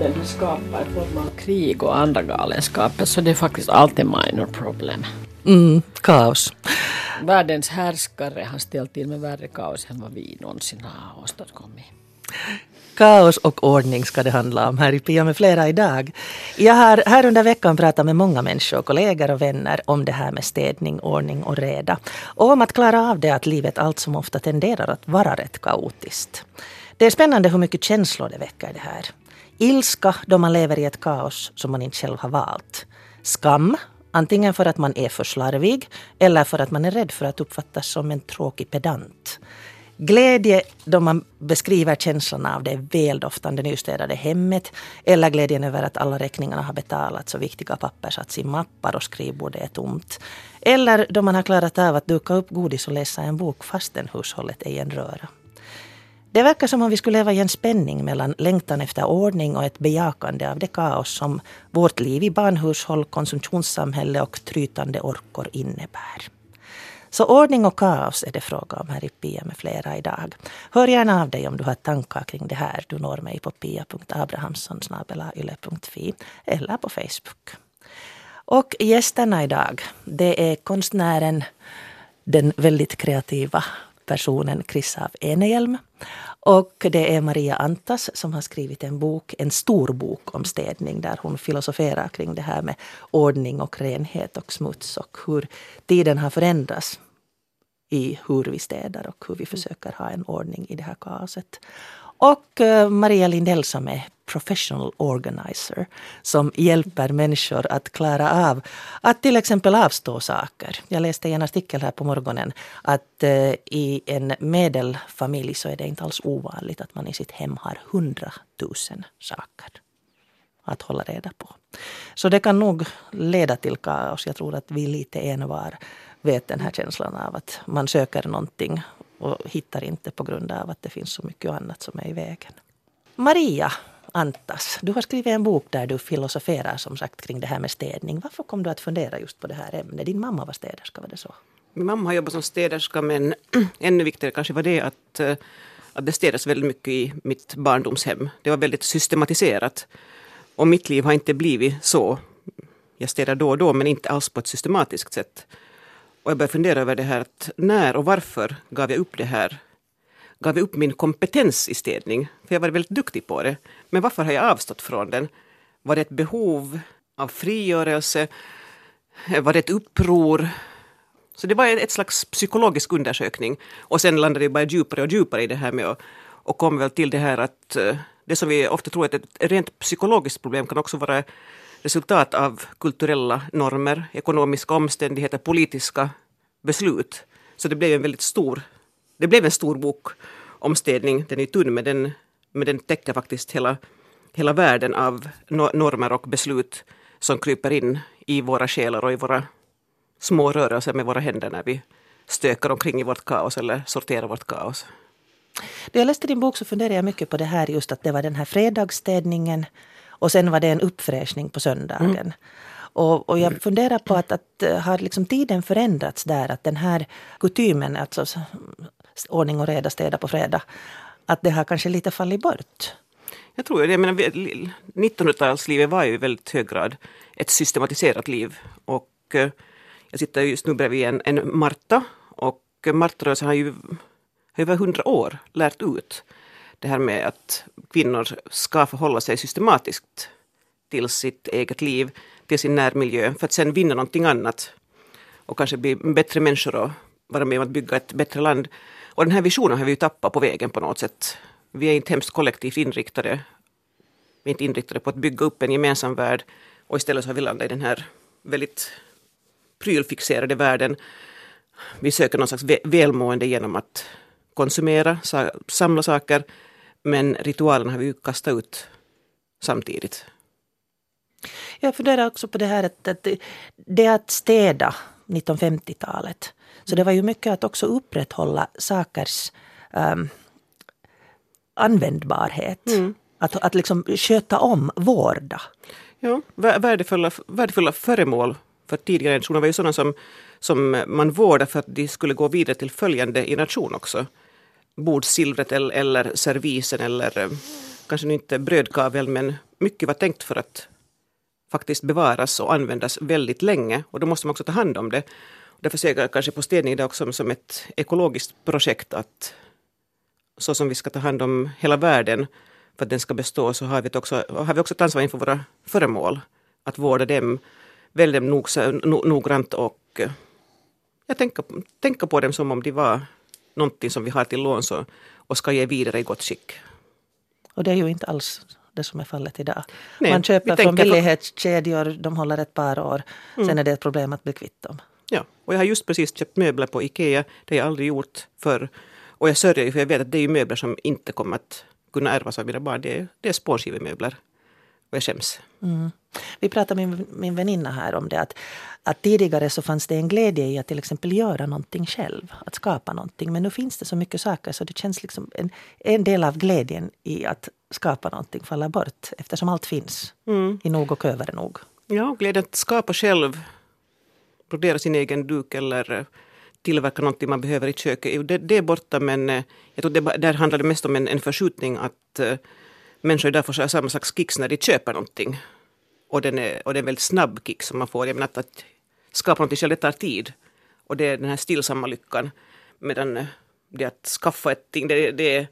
världen är skapad i form av krig och andra galenskaper så det är faktiskt alltid minor problem. Mm, kaos. Världens härskare har ställt till med värre kaos än vad vi någonsin har åstadkommit. Kaos och ordning ska det handla om här i Pia med flera idag. Jag har här under veckan pratat med många människor, kollegor och vänner om det här med städning, ordning och reda. Och om att klara av det att livet allt som ofta tenderar att vara rätt kaotiskt. Det är spännande hur mycket känslor det väcker det här. Ilska då man lever i ett kaos som man inte själv har valt. Skam, antingen för att man är för slarvig eller för att man är rädd för att uppfattas som en tråkig pedant. Glädje då man beskriver känslan av det väldoftande nystädade hemmet eller glädjen över att alla räkningarna har betalats och viktiga papper satts i mappar och skrivbordet är tomt. Eller då man har klarat av att duka upp godis och läsa en bok fastän hushållet är i en röra. Det verkar som om vi skulle leva i en spänning mellan längtan efter ordning och ett bejakande av det kaos som vårt liv i barnhushåll, konsumtionssamhälle och trytande orkor innebär. Så ordning och kaos är det fråga om här i Pia med flera idag. Hör gärna av dig om du har tankar kring det här. Du når mig på pia.abrahamssonsnabelayle.fi eller på Facebook. Och gästerna idag, det är konstnären, den väldigt kreativa personen Chris av Enehjelm. Och det är Maria Antas som har skrivit en bok, en stor bok om städning där hon filosoferar kring det här med ordning och renhet och smuts och hur tiden har förändrats i hur vi städar och hur vi försöker ha en ordning i det här kaoset. Och eh, Maria Lindell som är professional organizer som hjälper människor att klara av att till exempel avstå saker. Jag läste i en artikel här på morgonen att eh, i en medelfamilj så är det inte alls ovanligt att man i sitt hem har hundratusen saker att hålla reda på. Så det kan nog leda till kaos. Jag tror att vi lite envar vet den här känslan av att man söker någonting och hittar inte på grund av att det finns så mycket annat som är i vägen. Maria Antas, du har skrivit en bok där du filosoferar som sagt kring det här med städning. Varför kom du att fundera just på det här ämnet? Din mamma var städerska, var det så? Min mamma har jobbat som städerska men ännu viktigare kanske var det att, eh, att det städas väldigt mycket i mitt barndomshem. Det var väldigt systematiserat. Och mitt liv har inte blivit så. Jag städar då och då men inte alls på ett systematiskt sätt. Och jag började fundera över det här att när och varför gav jag upp det här? Gav jag upp min kompetens i städning? För jag var väldigt duktig på det. Men varför har jag avstått från den? Var det ett behov av frigörelse? Var det ett uppror? Så det var ett slags psykologisk undersökning. Och sen landade jag bara djupare och djupare i det här med att och kom väl till det här att eh, det som vi ofta tror är ett rent psykologiskt problem kan också vara resultat av kulturella normer, ekonomiska omständigheter, politiska beslut. Så det blev en väldigt stor, det blev en stor bok om städning. Den är tunn men den, men den täcker faktiskt hela, hela världen av normer och beslut som kryper in i våra själar och i våra små rörelser med våra händer när vi stökar omkring i vårt kaos eller sorterar vårt kaos. När jag läste din bok så funderade jag mycket på det här just att det var den här fredagsstädningen och sen var det en uppfräschning på söndagen. Mm. Och, och, jag funderar på att, att eh, har liksom tiden förändrats där? Att den här kutymen, alltså ordning och reda, städa på fredag, att det har kanske lite fallit bort? Jag tror det. 1900-talslivet var ju i väldigt hög grad ett systematiserat liv. Och eh, jag sitter just nu bredvid en, en Marta och Martarörelsen har ju över hundra år lärt ut det här med att kvinnor ska förhålla sig systematiskt till sitt eget liv, till sin närmiljö för att sen vinna någonting annat och kanske bli bättre människor och vara med om att bygga ett bättre land. Och den här visionen har vi ju tappat på vägen på något sätt. Vi är inte hemskt kollektivt inriktade. Vi är inte inriktade på att bygga upp en gemensam värld och istället så har vi landat i den här väldigt prylfixerade världen. Vi söker någon slags välmående genom att konsumera, samla saker, men ritualen har vi ju kastat ut samtidigt. Jag funderar också på det här att, att det att städa 1950-talet. Så det var ju mycket att också upprätthålla sakers um, användbarhet. Mm. Att, att liksom sköta om, vårda. Ja, värdefulla, värdefulla föremål för tidigare generationer var ju sådana som, som man vårdade för att de skulle gå vidare till följande generation också bordssilvret eller, eller servisen eller eh, kanske nu inte brödkaveln men mycket var tänkt för att faktiskt bevaras och användas väldigt länge. Och då måste man också ta hand om det. Därför ser jag kanske på städning idag också som ett ekologiskt projekt att så som vi ska ta hand om hela världen för att den ska bestå så har vi också, har vi också ett ansvar inför våra föremål. Att vårda dem väldigt nog, noggrant och eh, jag tänker, tänker på dem som om de var någonting som vi har till låns och, och ska ge vidare i gott skick. Och det är ju inte alls det som är fallet idag. Nej, Man köper från billighetskedjor, de håller ett par år. Mm. Sen är det ett problem att bli kvitt dem. Ja, och jag har just precis köpt möbler på Ikea. Det har jag aldrig gjort förr. Och jag sörjer ju för jag vet att det är möbler som inte kommer att kunna ärvas av mina barn. Det är, det är spånskivemöbler. Och jag skäms. Mm. Vi pratade med min väninna här om det att, att tidigare så fanns det en glädje i att till exempel göra någonting själv, att skapa någonting. Men nu finns det så mycket saker så det känns liksom en, en del av glädjen i att skapa någonting faller bort eftersom allt finns mm. i nog och över nog. Ja, glädjen att skapa själv, brodera sin egen duk eller tillverka någonting man behöver i köket, det, det är borta men eh, jag tror det, där handlar det mest om en, en förskjutning att uh, människor idag får samma slags kicks när de köper någonting. Och den är, och det är en väldigt snabb kick som man får. Jag menar att, att skapa någonting själv, det tar tid. Och det är den här stillsamma lyckan. Medan det att skaffa ett ting, det, det,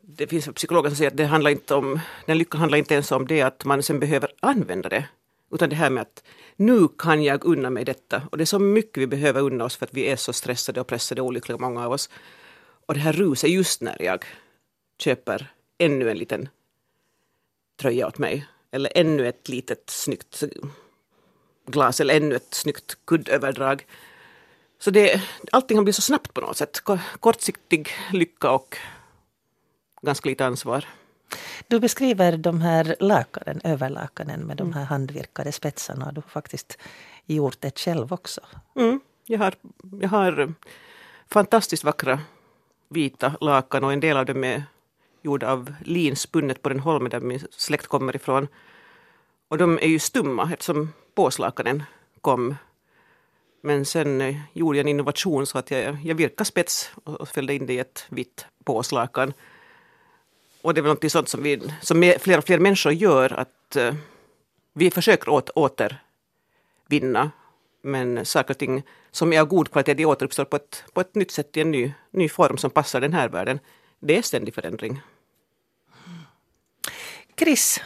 det finns psykologer som säger att det handlar inte om, den lyckan handlar inte ens om det att man sen behöver använda det. Utan det här med att nu kan jag unna mig detta. Och det är så mycket vi behöver unna oss för att vi är så stressade och pressade och olyckliga, många av oss. Och det här ruset just när jag köper ännu en liten tröja åt mig. Eller ännu ett litet snyggt glas eller ännu ett snyggt kuddöverdrag. Så det, allting har blivit så snabbt på något sätt. Kortsiktig lycka och ganska lite ansvar. Du beskriver de här lakanen, överlakanen med de här handvirkade spetsarna. Du har faktiskt gjort det själv också. Mm, jag, har, jag har fantastiskt vackra vita lakan och en del av dem är gjorda av lin spunnet på den holmen där min släkt kommer ifrån. Och de är ju stumma eftersom påslakanen kom. Men sen eh, gjorde jag en innovation så att jag, jag virkade spets och fällde in det i ett vitt påslakan. Och det är väl något sånt som, vi, som fler och fler människor gör att uh, vi försöker åt, återvinna. Men saker och ting som är av god kvalitet de återuppstår på ett, på ett nytt sätt i en ny, ny form som passar den här världen. Det är ständig förändring. Chris.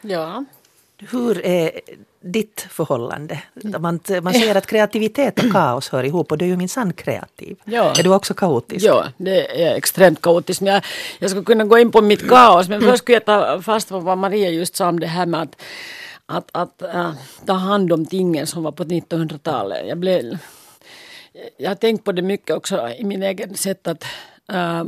Ja. Hur är ditt förhållande? Man, man säger att kreativitet och kaos hör ihop och du är ju minsann kreativ. Ja. Är du också kaotisk? Ja, det är extremt kaotiskt. Men jag, jag skulle kunna gå in på mitt kaos men först skulle jag ta fast på vad Maria just sa om det här med att, att, att äh, ta hand om tingen som var på 1900-talet. Jag, blev, jag har tänkt på det mycket också i min egen sätt att äh,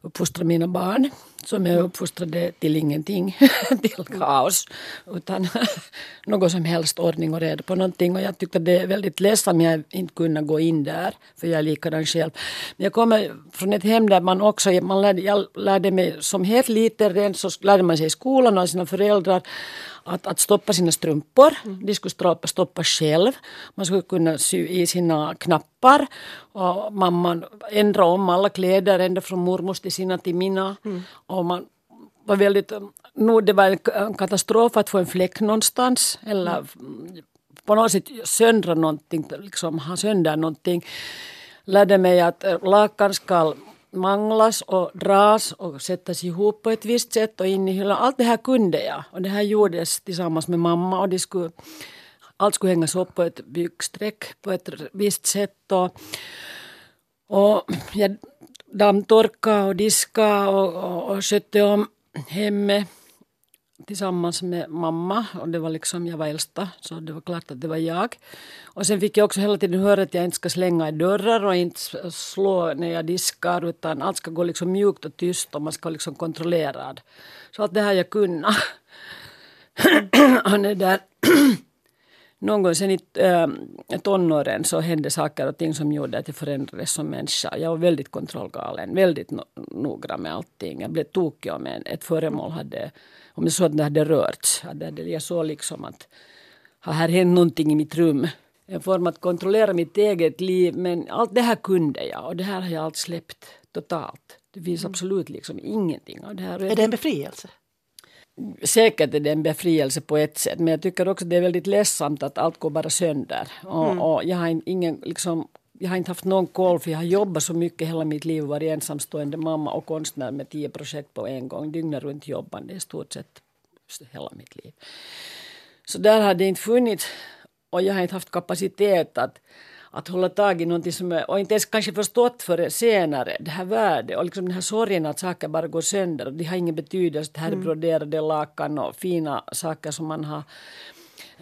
uppfostra mina barn som är uppfostrade till ingenting, till kaos, utan något som helst ordning och reda på någonting. Och jag tyckte det är väldigt ledsamt jag inte kunde gå in där, för jag är likadan själv. Men jag kommer från ett hem där man också, man lärde, jag lärde mig som helt liten redan så lärde man sig i skolan av sina föräldrar att, att stoppa sina strumpor. Mm. De skulle stoppa, stoppa själv. Man skulle kunna sy i sina knappar. Och mamman ändrade om alla kläder ända från mormors till sina till mina. Mm. Och man var väldigt, nu det var en katastrof att få en fläck någonstans. Eller mm. på något sätt söndra någonting, liksom ha sönder någonting. Lärde mig att lakan ska manglas och dras och sättas ihop på ett visst sätt och in i hyllan. Allt det här kunde jag och det här gjordes tillsammans med mamma och det skulle, allt skulle hängas upp på ett byggsträck på ett visst sätt. Och, och jag dammtorkade och diskade och, och, och skötte om hemmet tillsammans med mamma och det var liksom, jag var äldsta så det var klart att det var jag. Och sen fick jag också hela tiden höra att jag inte ska slänga i dörrar och inte slå när jag diskar utan allt ska gå liksom mjukt och tyst och man ska liksom kontrollerad. Så allt det här jag kunnat. och där någon gång sen i äh, tonåren så hände saker och ting som gjorde att jag förändrades som människa. Jag var väldigt kontrollgalen, väldigt no noggrann med allting. Jag blev tokig om ett föremål hade om jag såg att det hade rörts. jag såg liksom att har här hänt någonting i mitt rum. En form att kontrollera mitt eget liv men allt det här kunde jag och det här har jag allt släppt totalt. Det finns absolut liksom ingenting av det här. Är det en befrielse? Säkert är det en befrielse på ett sätt men jag tycker också det är väldigt ledsamt att allt går bara sönder. Och, Mm. och jag, har ingen, liksom, jag har inte haft någon koll för jag har jobbat så mycket hela mitt liv och varit ensamstående mamma och konstnär med tio projekt på en gång. Dygnet runt jobbande i stort sett hela mitt liv. Så där har det inte funnits och jag har inte haft kapacitet att, att hålla tag i någonting som är, och inte ens kanske förstått för det senare, det här värdet och liksom den här sorgen att saker bara går sönder och det har ingen betydelse. Det här är broderade lakan och fina saker som man har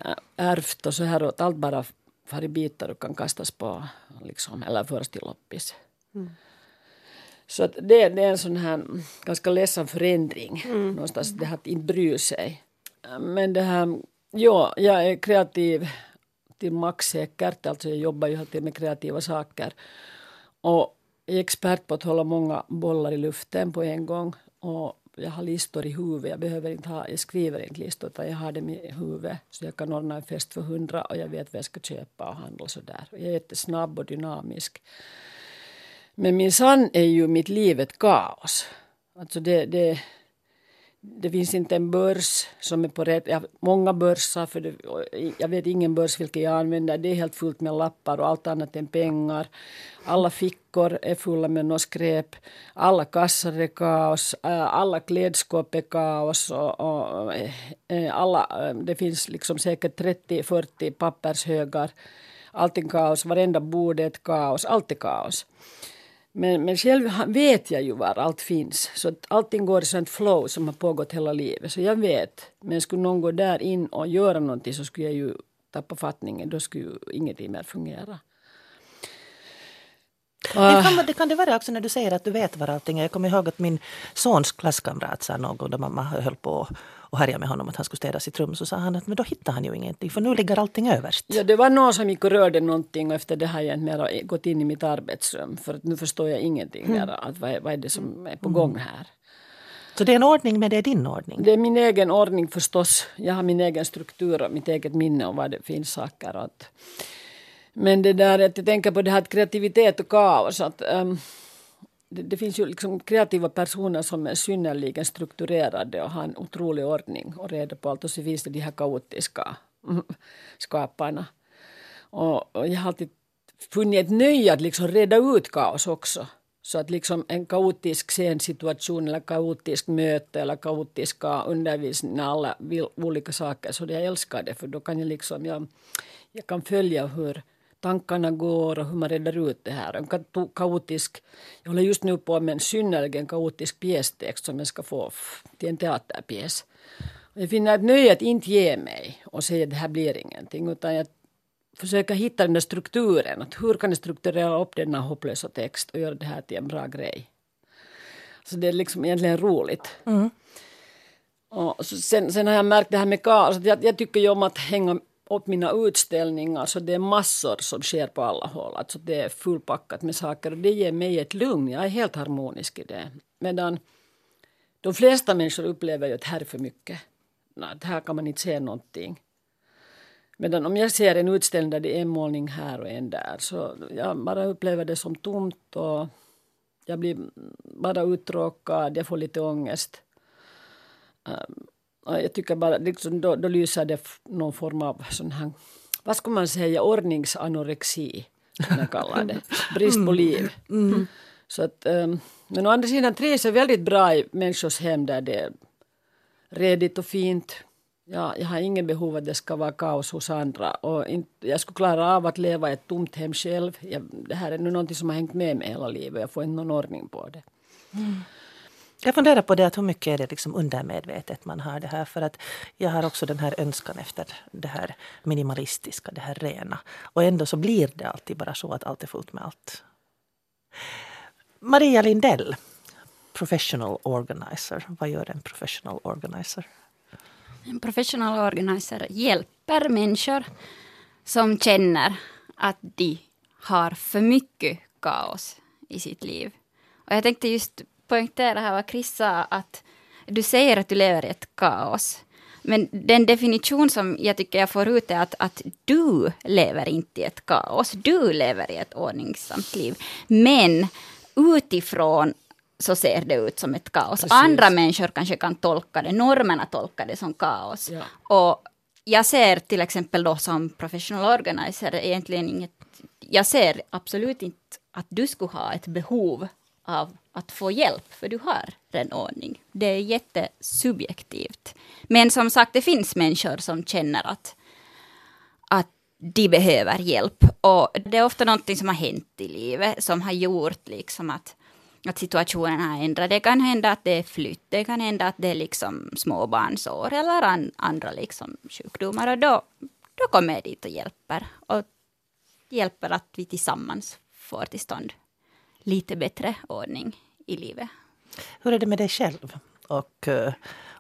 äh, ärvt och så här och allt bara far i bitar och kan kastas på liksom, eller föras till loppis. Så att det, det är en sån här ganska ledsen förändring. Någonstans det här att inte bry sig. Men det här, ja, jag är kreativ till max säkert. Alltså jag jobbar ju alltid med kreativa saker. Och är expert på att hålla många bollar i luften på en gång. Och jag har listor i huvudet. Jag behöver inte ha, jag skriver inte listor utan jag har dem i huvudet. Så jag kan ordna en fest för hundra och jag vet vad jag ska köpa och handla Och sådär. Och jag är jättesnabb och dynamisk. Men min sann är ju mitt liv ett kaos. Alltså det, det, det finns inte en börs som är på rätt... Jag har många börsar, för det, jag vet ingen börs vilken jag använder. Det är helt fullt med lappar och allt annat än pengar. Alla fickor är fulla med något skräp. Alla kassar är kaos. Äh, alla klädskåp är kaos. Och, och, äh, alla, äh, det finns liksom säkert 30-40 pappershögar. Allting kaos. Varenda bord är ett kaos. Allt är kaos. Men, men själv vet jag ju var allt finns. Så att allting går i sånt flow som har pågått hela livet. Så jag vet. Men skulle någon gå där in och göra någonting så skulle jag ju tappa fattningen. Då skulle ju ingenting mer fungera. Men kan, det kan det vara också när du säger att du vet var allting är. Jag kommer ihåg att min sons klasskamrat sa någon gång då mamma höll på och härjade med honom att han skulle städa sitt rum. Så sa han att men då hittar han ju ingenting för nu ligger allting överst. Ja, det var någon som gick och rörde någonting och efter det har jag inte mer gått in i mitt arbetsrum. För att nu förstår jag ingenting mer. Att vad, är, vad är det som är på gång här? Så det är en ordning men det är din ordning. Det är min egen ordning förstås. Jag har min egen struktur och mitt eget minne om vad det finns saker. Och att, men det där att jag tänker på det här kreativitet och kaos. Att, um, det, det finns ju liksom kreativa personer som är synnerligen strukturerade och har en otrolig ordning och reda på allt. Och så finns det de här kaotiska skaparna. Och, och jag har alltid funnit ett nöje att liksom reda ut kaos också. Så att liksom en kaotisk scensituation eller kaotisk möte eller kaotiska undervisning, alla vill olika saker. Så jag älskar det för då kan jag liksom, jag, jag kan följa hur tankarna går och hur man reder ut det här. En ka- kaotisk, jag håller just nu på med en synnerligen kaotisk pjästext som jag ska få till en teaterpjäs. Och Jag finner ett nöje att inte ge mig och säga att det här blir ingenting utan jag försöker hitta den där strukturen. Att hur kan jag strukturera upp denna hopplösa text och göra det här till en bra grej. Så det är liksom egentligen roligt. Och så sen, sen har jag märkt det här med kaos. Jag, jag tycker ju om att hänga upp mina utställningar så det är massor som sker på alla håll. Alltså det är fullpackat med saker och det ger mig ett lugn. Jag är helt harmonisk i det. Medan de flesta människor upplever ju att här är för mycket. Nej, att här kan man inte se någonting. Medan om jag ser en utställning där det är en målning här och en där så jag bara upplever det som tomt och jag blir bara uttråkad, jag får lite ångest. Um, jag tycker bara, liksom, då, då lyser det någon form av sån här, vad ska man säga, ordningsanorexi, som jag kallar det. Brist på liv. Så att, um, men å andra sidan trivs jag väldigt bra i människors hem där det är redigt och fint. Ja, jag har ingen behov att det ska vara kaos hos andra. Och inte, jag skulle klara av att leva i ett tomt hem själv. Jag, det här är nu någonting som har hängt med mig hela livet. Jag får inte någon ordning på det. Jag funderar på det att hur mycket är det liksom undermedvetet man har det här. För att jag har också den här önskan efter det här minimalistiska, det här rena. Och ändå så blir det alltid bara så att allt är fullt med allt. Maria Lindell, professional organizer. Vad gör en professional organizer? En professional organizer hjälper människor som känner att de har för mycket kaos i sitt liv. Och jag tänkte just poängtera här vad Chris sa, att du säger att du lever i ett kaos. Men den definition som jag tycker jag får ut är att, att du lever inte i ett kaos. Du lever i ett ordningsamt liv. Men utifrån så ser det ut som ett kaos. Precis. Andra människor kanske kan tolka det, normerna tolkar det som kaos. Ja. Och jag ser till exempel då som professional organizer egentligen inget, jag ser absolut inte att du skulle ha ett behov av att få hjälp, för du har en ordning. Det är jättesubjektivt. Men som sagt, det finns människor som känner att, att de behöver hjälp. Och det är ofta någonting som har hänt i livet, som har gjort liksom att, att situationen har ändrats. Det kan hända att det är flytt, det kan hända att det är liksom småbarnsår eller an, andra liksom sjukdomar. Och då, då kommer jag dit och hjälper. Och hjälper att vi tillsammans får till stånd lite bättre ordning i livet. Hur är det med dig själv och uh,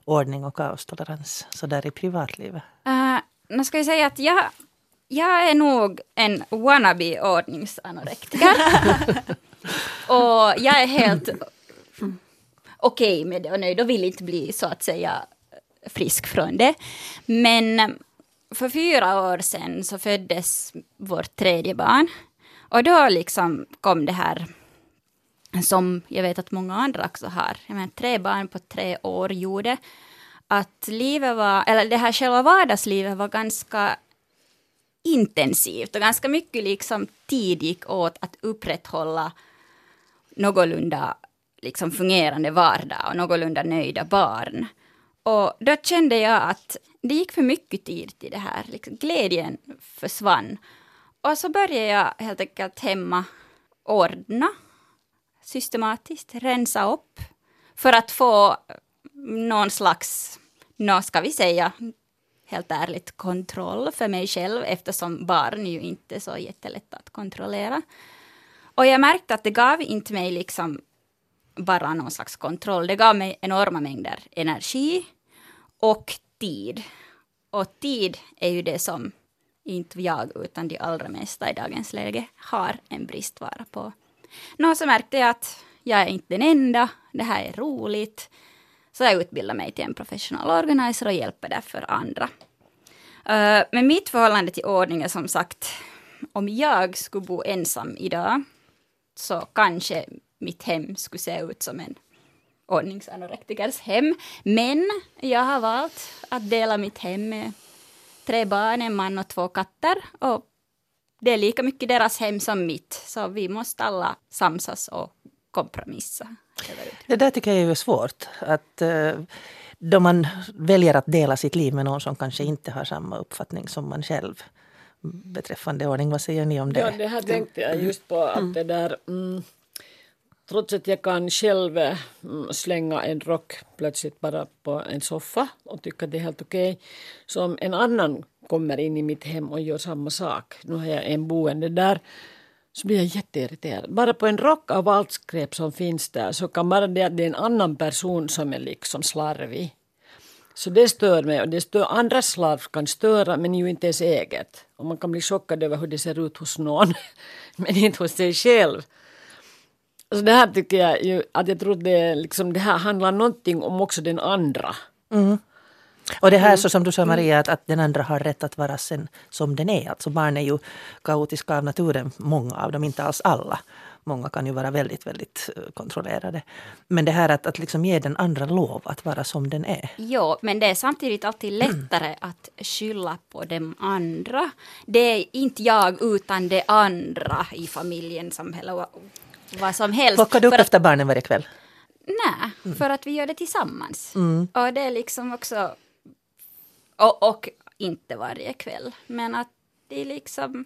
ordning och kaostolerans så där i privatlivet? Uh, nu ska jag säga att jag, jag är nog en wannabe ordningsanorektiker. och jag är helt okej okay med det och nöjd och vill inte bli så att säga frisk från det. Men för fyra år sedan så föddes vårt tredje barn. Och då liksom kom det här som jag vet att många andra också har. Jag menar, tre barn på tre år gjorde att livet var, eller det här själva vardagslivet var ganska intensivt och ganska mycket liksom tid gick åt att upprätthålla någorlunda liksom fungerande vardag och någorlunda nöjda barn. Och då kände jag att det gick för mycket tid till det här. Liksom, glädjen försvann. Och så började jag helt enkelt hemma ordna systematiskt, rensa upp för att få någon slags, nå ska vi säga, helt ärligt kontroll för mig själv eftersom barn ju inte är så jättelätt att kontrollera. Och jag märkte att det gav inte mig liksom bara någon slags kontroll. Det gav mig enorma mängder energi och tid. Och tid är ju det som inte jag utan de allra mesta i dagens läge har en bristvara på. Nå, så märkte jag att jag är inte den enda, det här är roligt. Så jag utbildade mig till en professional organizer och hjälper därför andra. Eh, men mitt förhållande till ordning är som sagt, om jag skulle bo ensam idag så kanske mitt hem skulle se ut som en ordningsanorektikers hem. Men jag har valt att dela mitt hem med tre barn, en man och två katter. Och det är lika mycket deras hem som mitt, så vi måste alla samsas och kompromissa. Det där tycker jag är svårt. Att, eh, då man väljer att dela sitt liv med någon som kanske inte har samma uppfattning som man själv beträffande ordning. Vad säger ni om det? Ja, det här tänkte jag just på att det där mm, trots att jag kan själv mm, slänga en rock plötsligt bara på en soffa och tycka det är helt okej. Okay, så om en annan kommer in i mitt hem och gör samma sak, nu har jag en boende där, så blir jag jätteirriterad. Bara på en rock av allt skräp som finns där så kan bara det att det är en annan person som är liksom slarvig. Så det stör mig och det stör, andras slarv kan störa men ju inte ens eget. Och man kan bli chockad över hur det ser ut hos någon men inte hos sig själv. Så det här tycker jag ju att jag tror det, liksom, det här handlar någonting om också den andra. Mm. Och det här mm. så som du sa Maria, att, att den andra har rätt att vara sen som den är. Alltså barn är ju kaotiska av naturen, många av dem, inte alls alla. Många kan ju vara väldigt, väldigt eh, kontrollerade. Men det här att, att liksom ge den andra lov att vara som den är. Jo, men det är samtidigt alltid lättare mm. att skylla på de andra. Det är inte jag utan det andra i familjen, samhället, vad som helst. Plockar du upp efter barnen varje kväll? Nej, mm. för att vi gör det tillsammans. Mm. Och det är liksom också och, och inte varje kväll. Men att de liksom,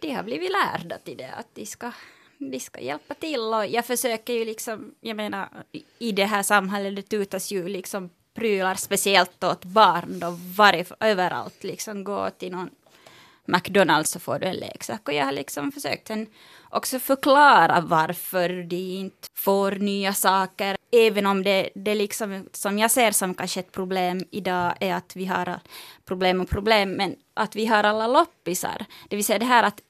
de har blivit lärda till det, att de ska, de ska hjälpa till. Och jag försöker ju liksom, jag menar, i det här samhället det tutas ju liksom prylar speciellt åt barn då varje, överallt liksom gå till någon McDonalds så får du en leksak. Och jag har liksom försökt sen också förklara varför de inte får nya saker. Även om det, det liksom, som jag ser som kanske ett problem idag är att vi har problem och problem, men att vi har alla loppisar. Det vill säga det här att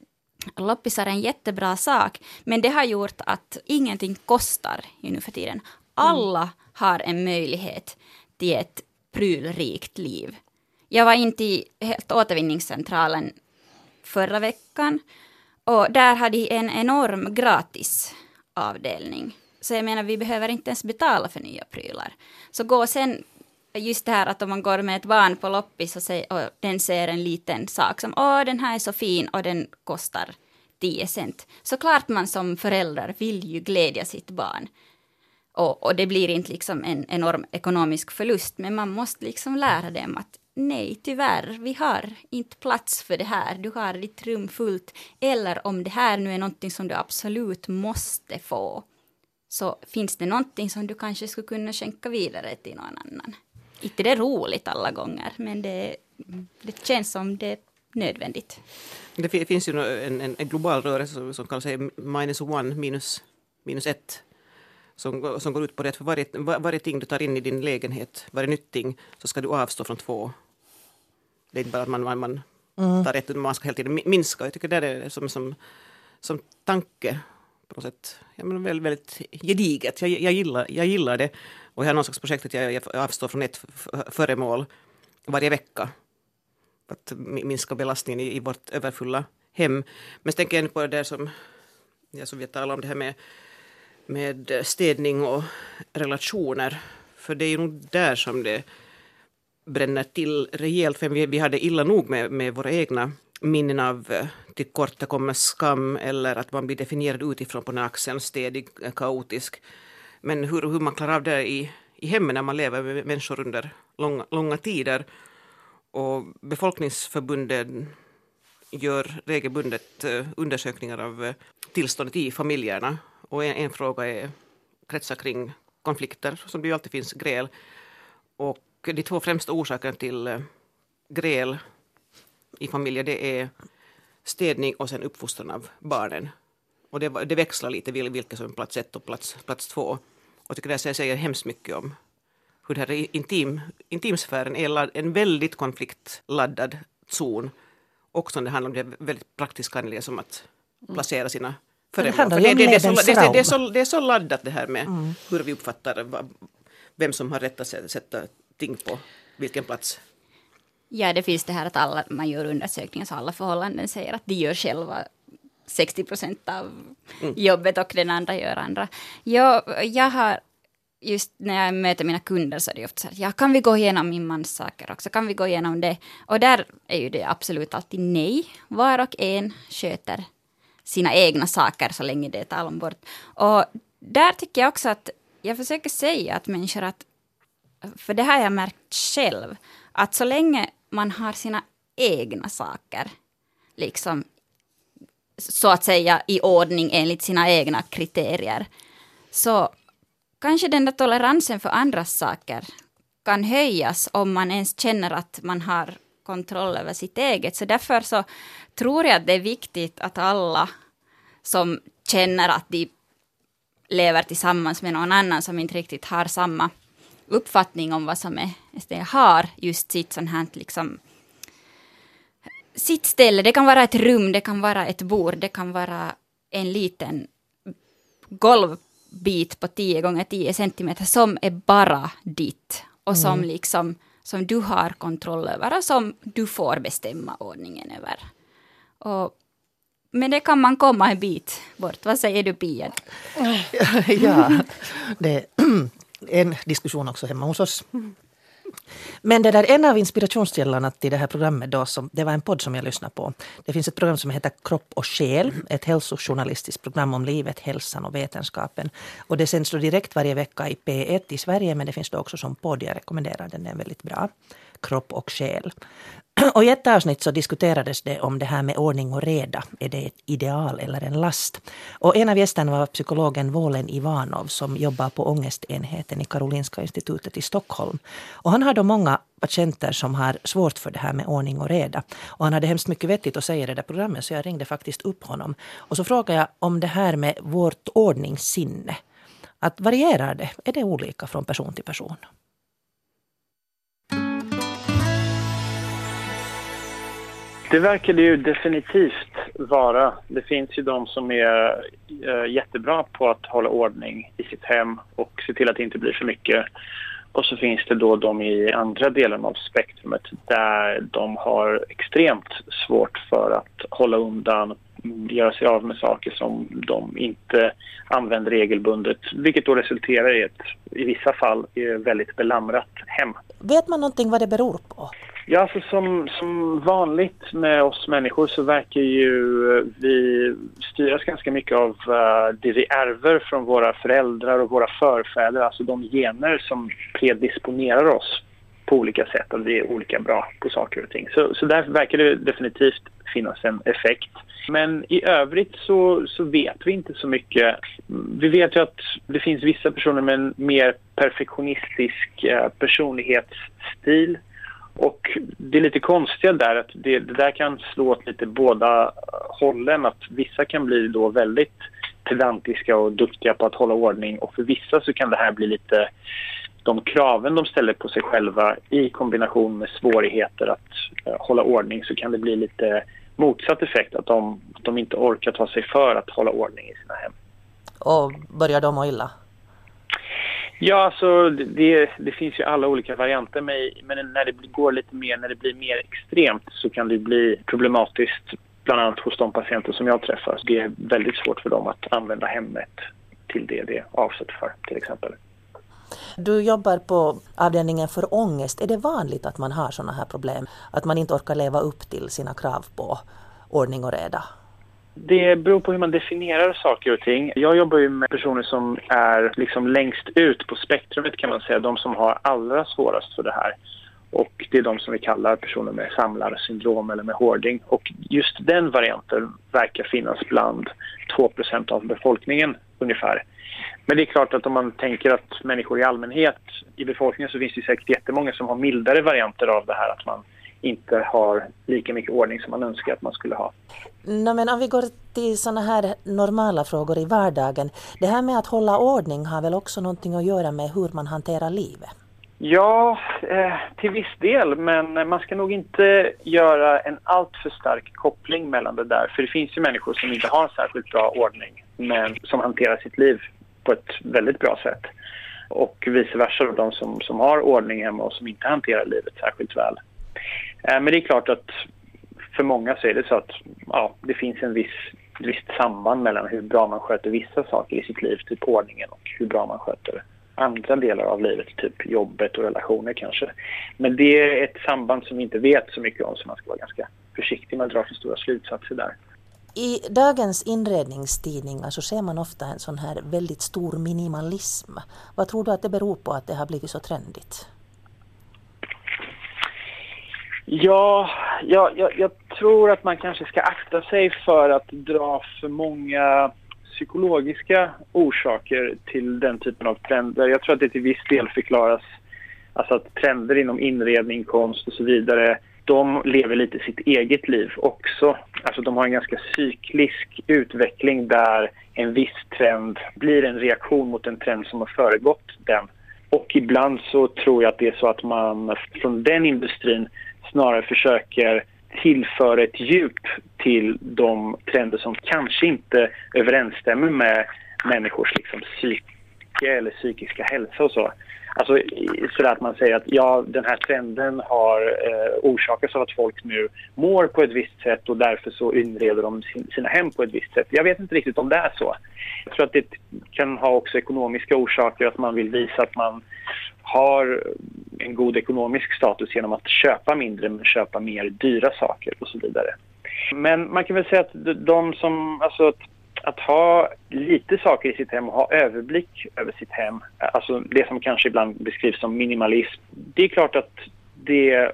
loppisar är en jättebra sak, men det har gjort att ingenting kostar nu för tiden. Alla mm. har en möjlighet till ett prylrikt liv. Jag var inte i helt återvinningscentralen förra veckan och där hade de en enorm gratis avdelning. Så jag menar, vi behöver inte ens betala för nya prylar. Så gå sen, just det här att om man går med ett barn på loppis och, säger, och den ser en liten sak som åh, den här är så fin och den kostar 10 cent. Så klart man som förälder vill ju glädja sitt barn. Och, och, det blir inte liksom en enorm ekonomisk förlust, men man måste liksom lära dem att nej, tyvärr, vi har inte plats för det här. Du har ditt rum fullt. Eller om det här nu är någonting som du absolut måste få, så finns det någonting som du kanske skulle kunna skänka vidare till någon annan. Inte det är roligt alla gånger, men det, det känns som det är nödvändigt. Det finns ju en, en, en global rörelse som kallas minus one, minus, minus ett som, som går ut på det att för varje, varje ting du tar in i din lägenhet, varje nytt ting, så ska du avstå från två. Det är inte bara att man, man, man mm. tar ett, man ska hela tiden minska. Jag tycker det är som, som, som tanke på något sätt ja, men väldigt, väldigt gediget. Jag, jag, gillar, jag gillar det. Och jag har någon slags projekt att jag, jag avstår från ett föremål varje vecka. För att minska belastningen i, i vårt överfulla hem. Men så tänker jag på det där som, ja, som vi talade om, det här med med städning och relationer. För det är ju nog där som det bränner till rejält. För vi, vi hade illa nog med, med våra egna minnen av eh, tillkortakommen skam eller att man blir definierad utifrån på naxeln, städig, eh, kaotisk. Men hur, hur man klarar av det i, i hemmen när man lever med människor under långa, långa tider. Och befolkningsförbundet gör regelbundet eh, undersökningar av eh, tillståndet i familjerna och en, en fråga är, kretsar kring konflikter, som det ju alltid finns gräl. Och de två främsta orsakerna till eh, gräl i familjer det är städning och sen uppfostran av barnen. Och det, det växlar lite vilka som är plats ett och plats, plats två. Och jag tycker det säger hemskt mycket om hur den här intim, intimsfären är en väldigt konfliktladdad zon. Också när det handlar om det väldigt praktiska som att placera sina föremål. Det, det, det, är så, det, det, är så, det är så laddat det här med mm. hur vi uppfattar vem som har rätt att sätta ting på vilken plats. Ja, det finns det här att alla, man gör undersökningar så alla förhållanden säger att de gör själva 60 procent av mm. jobbet och den andra gör andra. Jag, jag har just när jag möter mina kunder så är det ofta så här, ja kan vi gå igenom min mans saker också, kan vi gå igenom det? Och där är ju det absolut alltid nej. Var och en sköter sina egna saker så länge det är tal om bort. Och där tycker jag också att jag försöker säga att människor att, för det har jag märkt själv, att så länge man har sina egna saker, liksom så att säga i ordning enligt sina egna kriterier, så kanske den där toleransen för andras saker kan höjas om man ens känner att man har kontroll över sitt eget. Så därför så tror jag att det är viktigt att alla som känner att de lever tillsammans med någon annan som inte riktigt har samma uppfattning om vad som är, har just sitt sånt här liksom sitt ställe. Det kan vara ett rum, det kan vara ett bord, det kan vara en liten golvbit på 10 gånger 10 centimeter som är bara ditt och som mm. liksom som du har kontroll över och som du får bestämma ordningen över. Och men det kan man komma en bit bort. Vad säger du Pia? ja, det en diskussion också hemma hos oss. Men det där, en av inspirationskällorna till det här programmet då, som, det var en podd som jag lyssnade på. Det finns ett program som heter Kropp och själ, ett hälsojournalistiskt program om livet, hälsan och vetenskapen. Och det sänds då direkt varje vecka i P1 i Sverige, men det finns då också som podd. Jag rekommenderar den, den är väldigt bra. Kropp och själ. Och i ett avsnitt så diskuterades det om det här med ordning och reda. Är det ett ideal eller en last? Och en av gästerna var psykologen Vålen Ivanov som jobbar på ångestenheten i Karolinska institutet i Stockholm. Och han har då många patienter som har svårt för det här med ordning och reda. Och han hade hemskt mycket vettigt att säga i det där programmet så jag ringde faktiskt upp honom. Och så frågade jag om det här med vårt ordningssinne. Att varierar det? Är det olika från person till person? Det verkar det ju definitivt vara. Det finns ju de som är eh, jättebra på att hålla ordning i sitt hem och se till att det inte blir för mycket. Och så finns det då de i andra delen av spektrumet där de har extremt svårt för att hålla undan, göra sig av med saker som de inte använder regelbundet. Vilket då resulterar i ett, i vissa fall, väldigt belamrat hem. Vet man någonting vad det beror på? Ja, alltså som, som vanligt med oss människor så verkar ju eh, vi styras ganska mycket av uh, det vi ärver från våra föräldrar och våra förfäder, alltså de gener som predisponerar oss på olika sätt, att vi är olika bra på saker och ting. Så, så där verkar det definitivt finnas en effekt. Men i övrigt så, så vet vi inte så mycket. Vi vet ju att det finns vissa personer med en mer perfektionistisk uh, personlighetsstil och det är lite konstiga där att det, det, där kan slå åt lite båda hållen. Att vissa kan bli då väldigt pedantiska och duktiga på att hålla ordning och för vissa så kan det här bli lite de kraven de ställer på sig själva i kombination med svårigheter att uh, hålla ordning så kan det bli lite motsatt effekt att de, de inte orkar ta sig för att hålla ordning i sina hem. Och börjar de må illa? Ja, alltså det, det finns ju alla olika varianter men när det går lite mer, när det blir mer extremt så kan det bli problematiskt bland annat hos de patienter som jag träffar. Det är väldigt svårt för dem att använda hemmet till det det är avsett för till exempel. Du jobbar på avdelningen för ångest. Är det vanligt att man har sådana här problem? Att man inte orkar leva upp till sina krav på ordning och reda? Det beror på hur man definierar saker och ting. Jag jobbar ju med personer som är liksom längst ut på spektrumet kan man säga, de som har allra svårast för det här. Och det är de som vi kallar personer med samlarsyndrom eller med hoarding. Och just den varianten verkar finnas bland 2% av befolkningen ungefär. Men det är klart att om man tänker att människor i allmänhet i befolkningen så finns det säkert jättemånga som har mildare varianter av det här att man inte har lika mycket ordning som man önskar att man skulle ha. No, men om vi går till sådana här normala frågor i vardagen. Det här med att hålla ordning har väl också någonting att göra med hur man hanterar livet? Ja, eh, till viss del, men man ska nog inte göra en alltför stark koppling mellan det där. För det finns ju människor som inte har särskilt bra ordning, men som hanterar sitt liv på ett väldigt bra sätt. Och vice versa, de som, som har ordning hemma och som inte hanterar livet särskilt väl. Eh, men det är klart att för många så är det så att ja, det finns en viss, ett visst samband mellan hur bra man sköter vissa saker i sitt liv, typ ordningen, och hur bra man sköter andra delar av livet, typ jobbet och relationer kanske. Men det är ett samband som vi inte vet så mycket om så man ska vara ganska försiktig med att dra för stora slutsatser där. I dagens inredningstidningar så alltså, ser man ofta en sån här väldigt stor minimalism. Vad tror du att det beror på att det har blivit så trendigt? Ja, ja jag, jag, tror att man kanske ska akta sig för att dra för många psykologiska orsaker till den typen av trender. Jag tror att det till viss del förklaras, alltså att trender inom inredning, konst och så vidare, de lever lite sitt eget liv också. Alltså de har en ganska cyklisk utveckling där en viss trend blir en reaktion mot en trend som har föregått den. Och ibland så tror jag att det är så att man från den industrin snarare försöker tillföra ett djup till de trender som kanske inte överensstämmer med människors liksom, psyke eller psykiska hälsa och så. Alltså sådär att man säger att ja, den här trenden har eh, orsakats av att folk nu mår på ett visst sätt och därför så inreder de sin, sina hem på ett visst sätt. Jag vet inte riktigt om det är så. Jag tror att det kan ha också ekonomiska orsaker, att man vill visa att man har en god ekonomisk status genom att köpa mindre men köpa mer dyra saker och så vidare. Men man kan väl säga att de som, alltså att, att ha lite saker i sitt hem och ha överblick över sitt hem, alltså det som kanske ibland beskrivs som minimalism, det är klart att det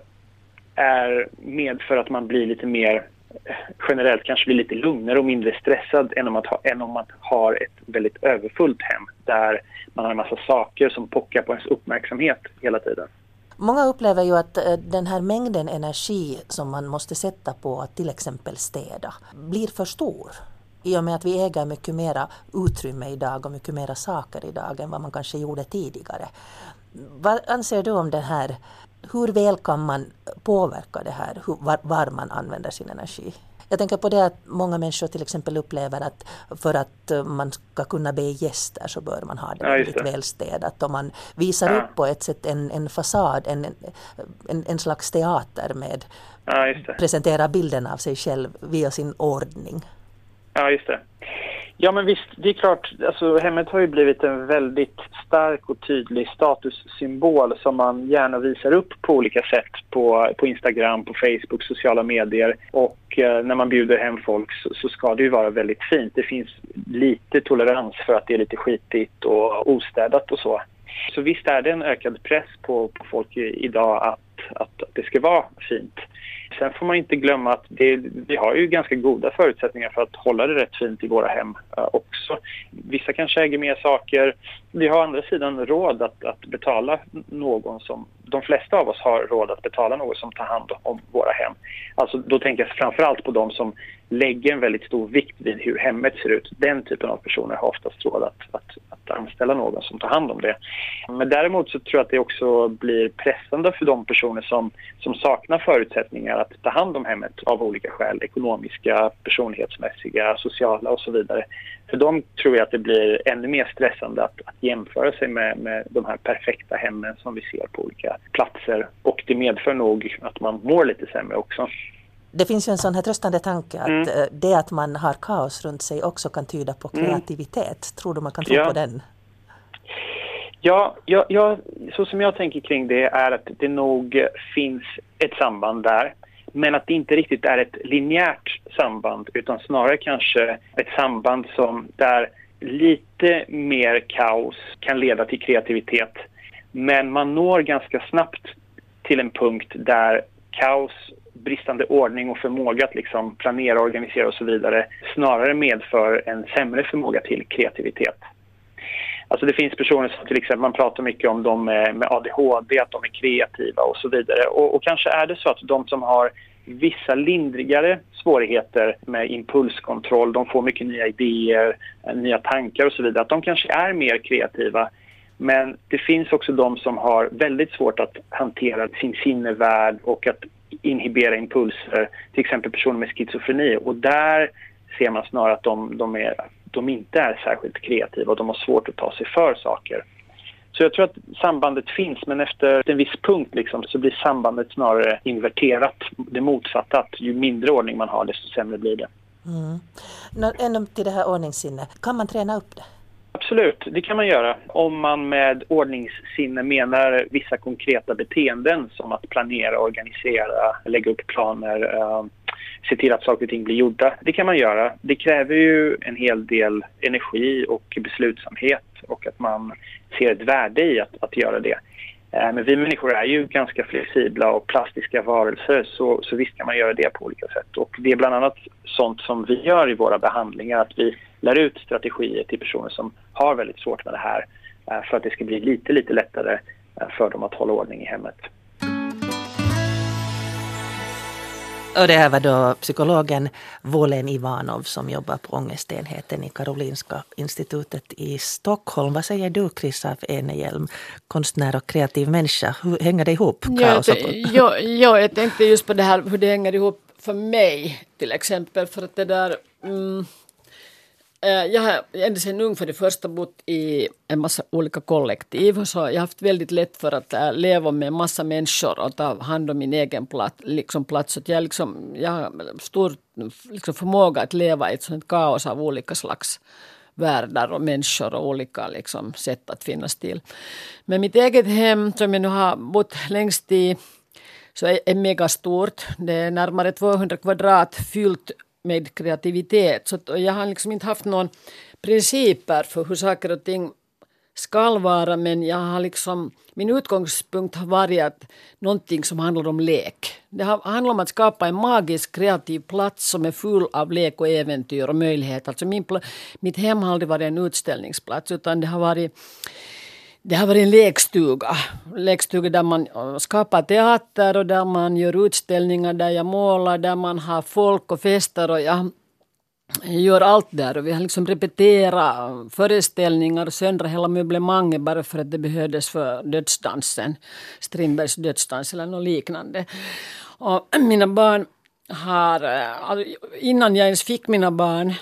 är medför att man blir lite mer eh, generellt kanske blir lite lugnare och mindre stressad än om, man ha, än om man har ett väldigt överfullt hem där man har en massa saker som pockar på ens uppmärksamhet hela tiden. Många upplever ju att eh, den här mängden energi som man måste sätta på att till exempel städa blir för stor. I och med att vi äger mycket mera utrymme idag och mycket mera saker idag än vad man kanske gjorde tidigare. Vad anser du om det här hur väl kan man påverka det här, hur, var, var, man använder sin energi? Jag tänker på det att många människor till exempel upplever att för att eh, man ska kunna be gäster så bör man ha det ja, väldigt välstädat och man visar ja. upp på ett sätt en, en fasad, en, en, en slags teater med ja, presentera bilden av sig själv via sin ordning. Ja, just det. Ja, men visst, det är klart. Alltså, hemmet har ju blivit en väldigt stark och tydlig statussymbol som man gärna visar upp på olika sätt på, på Instagram, på Facebook, sociala medier. Och eh, när man bjuder hem folk så, så, ska det ju vara väldigt fint. Det finns lite tolerans för att det är lite skitigt och ostädat och så. Så visst är det en ökad press på, på folk i, idag att, att, att det ska vara fint. Sen får man inte glömma att det, vi har ju ganska goda förutsättningar för att hålla det rätt fint i våra hem eh, också. Vissa kanske äger mer saker. Vi har å andra sidan råd att, att betala någon som... De flesta av oss har råd att betala någon som tar hand om våra hem. Alltså då tänker jag framförallt på de som lägger en väldigt stor vikt vid hur hemmet ser ut. Den typen av personer har oftast råd att, att, att anställa någon som tar hand om det. Men däremot så tror jag att det också blir pressande för de personer som, som saknar förutsättningar att ta hand om hemmet av olika skäl. Ekonomiska, personlighetsmässiga, sociala och så vidare. För dem tror jag att det blir ännu mer stressande att, att jämföra sig med, med de här perfekta hemmen som vi ser på olika platser. Och det medför nog att man mår lite sämre också. Det finns ju en sån här tröstande tanke att mm. Eh, det att man har kaos runt sig också kan tyda på mm. kreativitet. Mm. Tror du man kan tro ja. på den? Ja, ja, ja, så som jag tänker kring det är att det nog finns ett samband där. Men att det inte riktigt är ett linjärt samband utan snarare kanske ett samband som där lite mer kaos kan leda till kreativitet. Men man når ganska snabbt till en punkt där kaos bristande ordning och förmåga att liksom planera, organisera och så vidare snarare medför en sämre förmåga till kreativitet. Alltså det finns personer som till exempel, man pratar mycket om de med ADHD, att de är kreativa och så vidare. Och, och kanske är det så att de som har vissa lindrigare svårigheter med impulskontroll, de får mycket nya idéer, eh, nya tankar och så vidare, att de kanske är mer kreativa. Men det finns också de som har väldigt svårt att hantera sin sinnevärld och att inhibera impulser, eh, till exempel personer med schizofreni. Och där ser man snarare att de, de, är, de inte är särskilt kreativa och de har svårt att ta sig för saker. Så jag tror att sambandet finns, men efter en viss punkt liksom, så blir sambandet snarare inverterat. Det motsatta, att ju mindre ordning man har, desto sämre blir det. Mm. Ännu till det här ordningssinnet, kan man träna upp det? Absolut, det kan man göra. Om man med ordningssinne menar vissa konkreta beteenden som att planera, organisera, lägga upp planer, eh, se till att saker och ting blir gjorda. Det kan man göra. Det kräver ju en hel del energi och beslutsamhet och att man ser ett värde i att, att göra det. Eh, men vi människor är ju ganska flexibla och plastiska varelser så, så visst kan man göra det på olika sätt. Och det är bland annat sånt som vi gör i våra behandlingar, att vi lär ut strategier till personer som har väldigt svårt med det här eh, för att det ska bli lite, lite lättare eh, för dem att hålla ordning i hemmet. Och det här var då psykologen Volen Ivanov som jobbar på ångestenheten i Karolinska institutet i Stockholm. Vad säger du Chris af Enehjelm, konstnär och kreativ människa? Hur hänger det ihop? Ja, ja, ja, jag tänkte just på det här hur det hänger ihop för mig till exempel. För att det där mm, Eh, jag har ända sedan ung för det första bott i en massa olika kollektiv. Så jag har haft väldigt lätt för att eh, leva med en massa människor och ta hand om min egen plats. Liksom plats. Så jag, liksom, jag har stor liksom, förmåga att leva i ett sånt kaos av olika slags världar och människor och olika liksom, sätt att finnas till. Men mitt eget hem som jag nu har bott längst i så är, är megastort. Det är närmare 200 kvadrat fyllt med kreativitet. Så jag har liksom inte haft någon principer för hur saker och ting ska vara men jag har liksom, min utgångspunkt har varit att någonting som handlar om lek. Det handlar om att skapa en magisk kreativ plats som är full av lek och äventyr och möjligheter. Alltså min, mitt hem har aldrig varit en utställningsplats utan det har varit det har varit en lekstuga. Lekstuga där man äh, skapar teater och där man gör utställningar, där jag målar, där man har folk och fester och jag gör allt där. Och vi har liksom repeterat föreställningar och söndrat hela möblemanget bara för att det behövdes för dödsdansen. Strindbergs dödsdans eller något liknande. Och mina barn har, äh, innan jag ens fick mina barn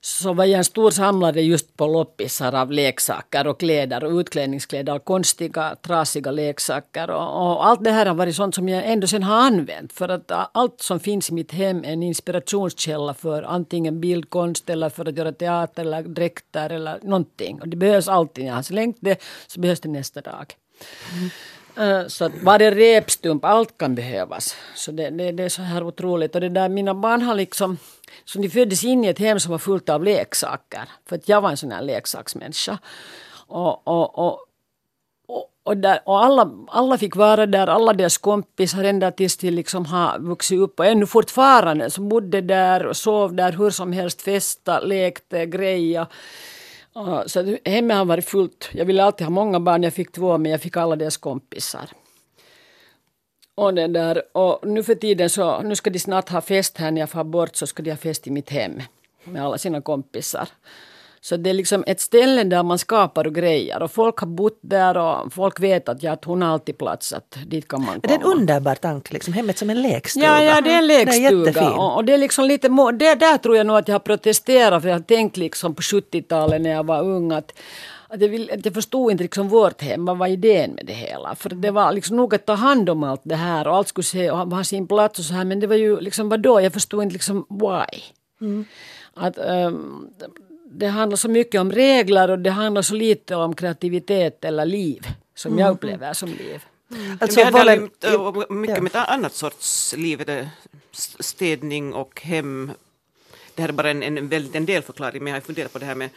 så var jag en stor samlare just på loppisar av leksaker och kläder och utklädningskläder och konstiga trasiga leksaker. Och, och, allt det här har varit sånt som jag ändå sen har använt. För att allt som finns i mitt hem är en inspirationskälla för antingen bildkonst eller för att göra teater eller dräkter eller någonting. Och det behövs alltid. Jag har slängt det så behövs det nästa dag. Mm. Eh, så att varje repstump, allt kan behövas. Så det, det, det, är så här otroligt. Och det där, mina barn har liksom, så de föddes in i ett hem som var fullt av leksaker. För att jag var en sån här leksaksmänniska. Och, och, och, och, och, där, och alla, alla fick vara där, alla deras kompisar ända tills de liksom har vuxit upp och ännu fortfarande så bodde där och sov där hur som helst, festa, lekte, greja. Så hemmet har varit fullt. Jag ville alltid ha många barn. Jag fick två, men jag fick alla deras kompisar. Och, den där, och nu för tiden så, nu ska de snart ha fest här när jag far bort så ska de ha fest i mitt hem med alla sina kompisar. Så det är liksom ett ställe där man skapar och grejer. Och folk har bott där och folk vet att, ja, att hon har alltid plats. Att dit kan man komma. Det är en underbar tanke, liksom, hemmet som en lekstuga. Ja, ja det är en lekstuga. Det är och, och, det är liksom lite, det, där tror jag nog att jag har protesterat. För jag har tänkt liksom på 70-talet när jag var ung. Att, att jag, vill, att jag förstod inte liksom vårt hem, vad var idén med det hela? För det var liksom nog att ta hand om allt det här och allt skulle se, och ha sin plats och så här. Men det var ju liksom vadå, jag förstod inte liksom why. Mm. Att, um, det handlar så mycket om regler och det handlar så lite om kreativitet eller liv som jag mm. upplever som liv. Mm. Alltså, det handlar mycket om ett annat sorts liv, städning och hem. Det här är bara en, en, väldigt, en delförklaring men jag har funderat på det här med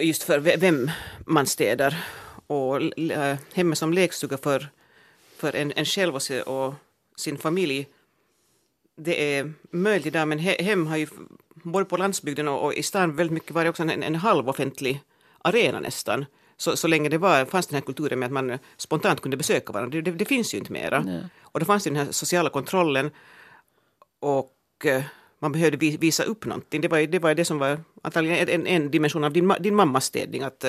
just för vem man städar och äh, hemmet som lekstuga för, för en, en själv och, se, och sin familj. Det är möjligt idag men he, hem har ju både på landsbygden och, och i stan väldigt mycket var det också en, en halvoffentlig arena nästan. Så, så länge det var, fanns den här kulturen med att man spontant kunde besöka varandra, det, det, det finns ju inte mera. Nej. Och då fanns det den här sociala kontrollen och eh, man behövde visa upp någonting. Det var, det var det som var antagligen en, en dimension av din, din mammas städning. Att,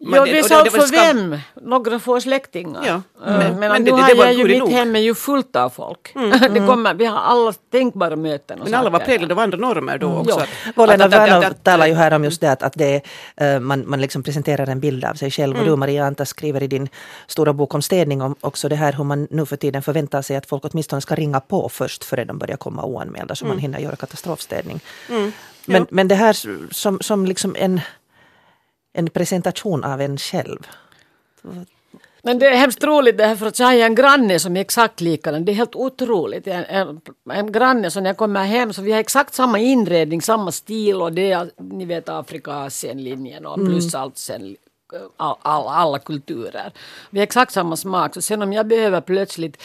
eh, man, ja, visa upp för vem? Några få släktingar. Ja. Mm. Men, men, men nu det, har jag ju, mitt nog. hem är ju fullt av folk. Mm. det kommer, vi har alla tänkbara möten. men alla var präglade av andra normer då mm. också. Volena Wernov talar ju här om just det att, att det, uh, man, man liksom presenterar en bild av sig själv. Mm. Och du Maria Anta skriver i din stora bok om städning om också det här hur man nu för tiden förväntar sig att folk åtminstone ska ringa på först före de börjar komma oanmälda så man mm. hinner göra katastrofstädning. Mm. Men, men det här som, som liksom en en presentation av en själv. Men det är hemskt roligt det här för att jag har en granne som är exakt likadan. Det är helt otroligt. En, en, en granne så när jag kommer hem så vi har exakt samma inredning, samma stil och det är ni vet Afrika, Asien-linjen och mm. plus allt sen all, all, alla kulturer. Vi har exakt samma smak. Så sen om jag behöver plötsligt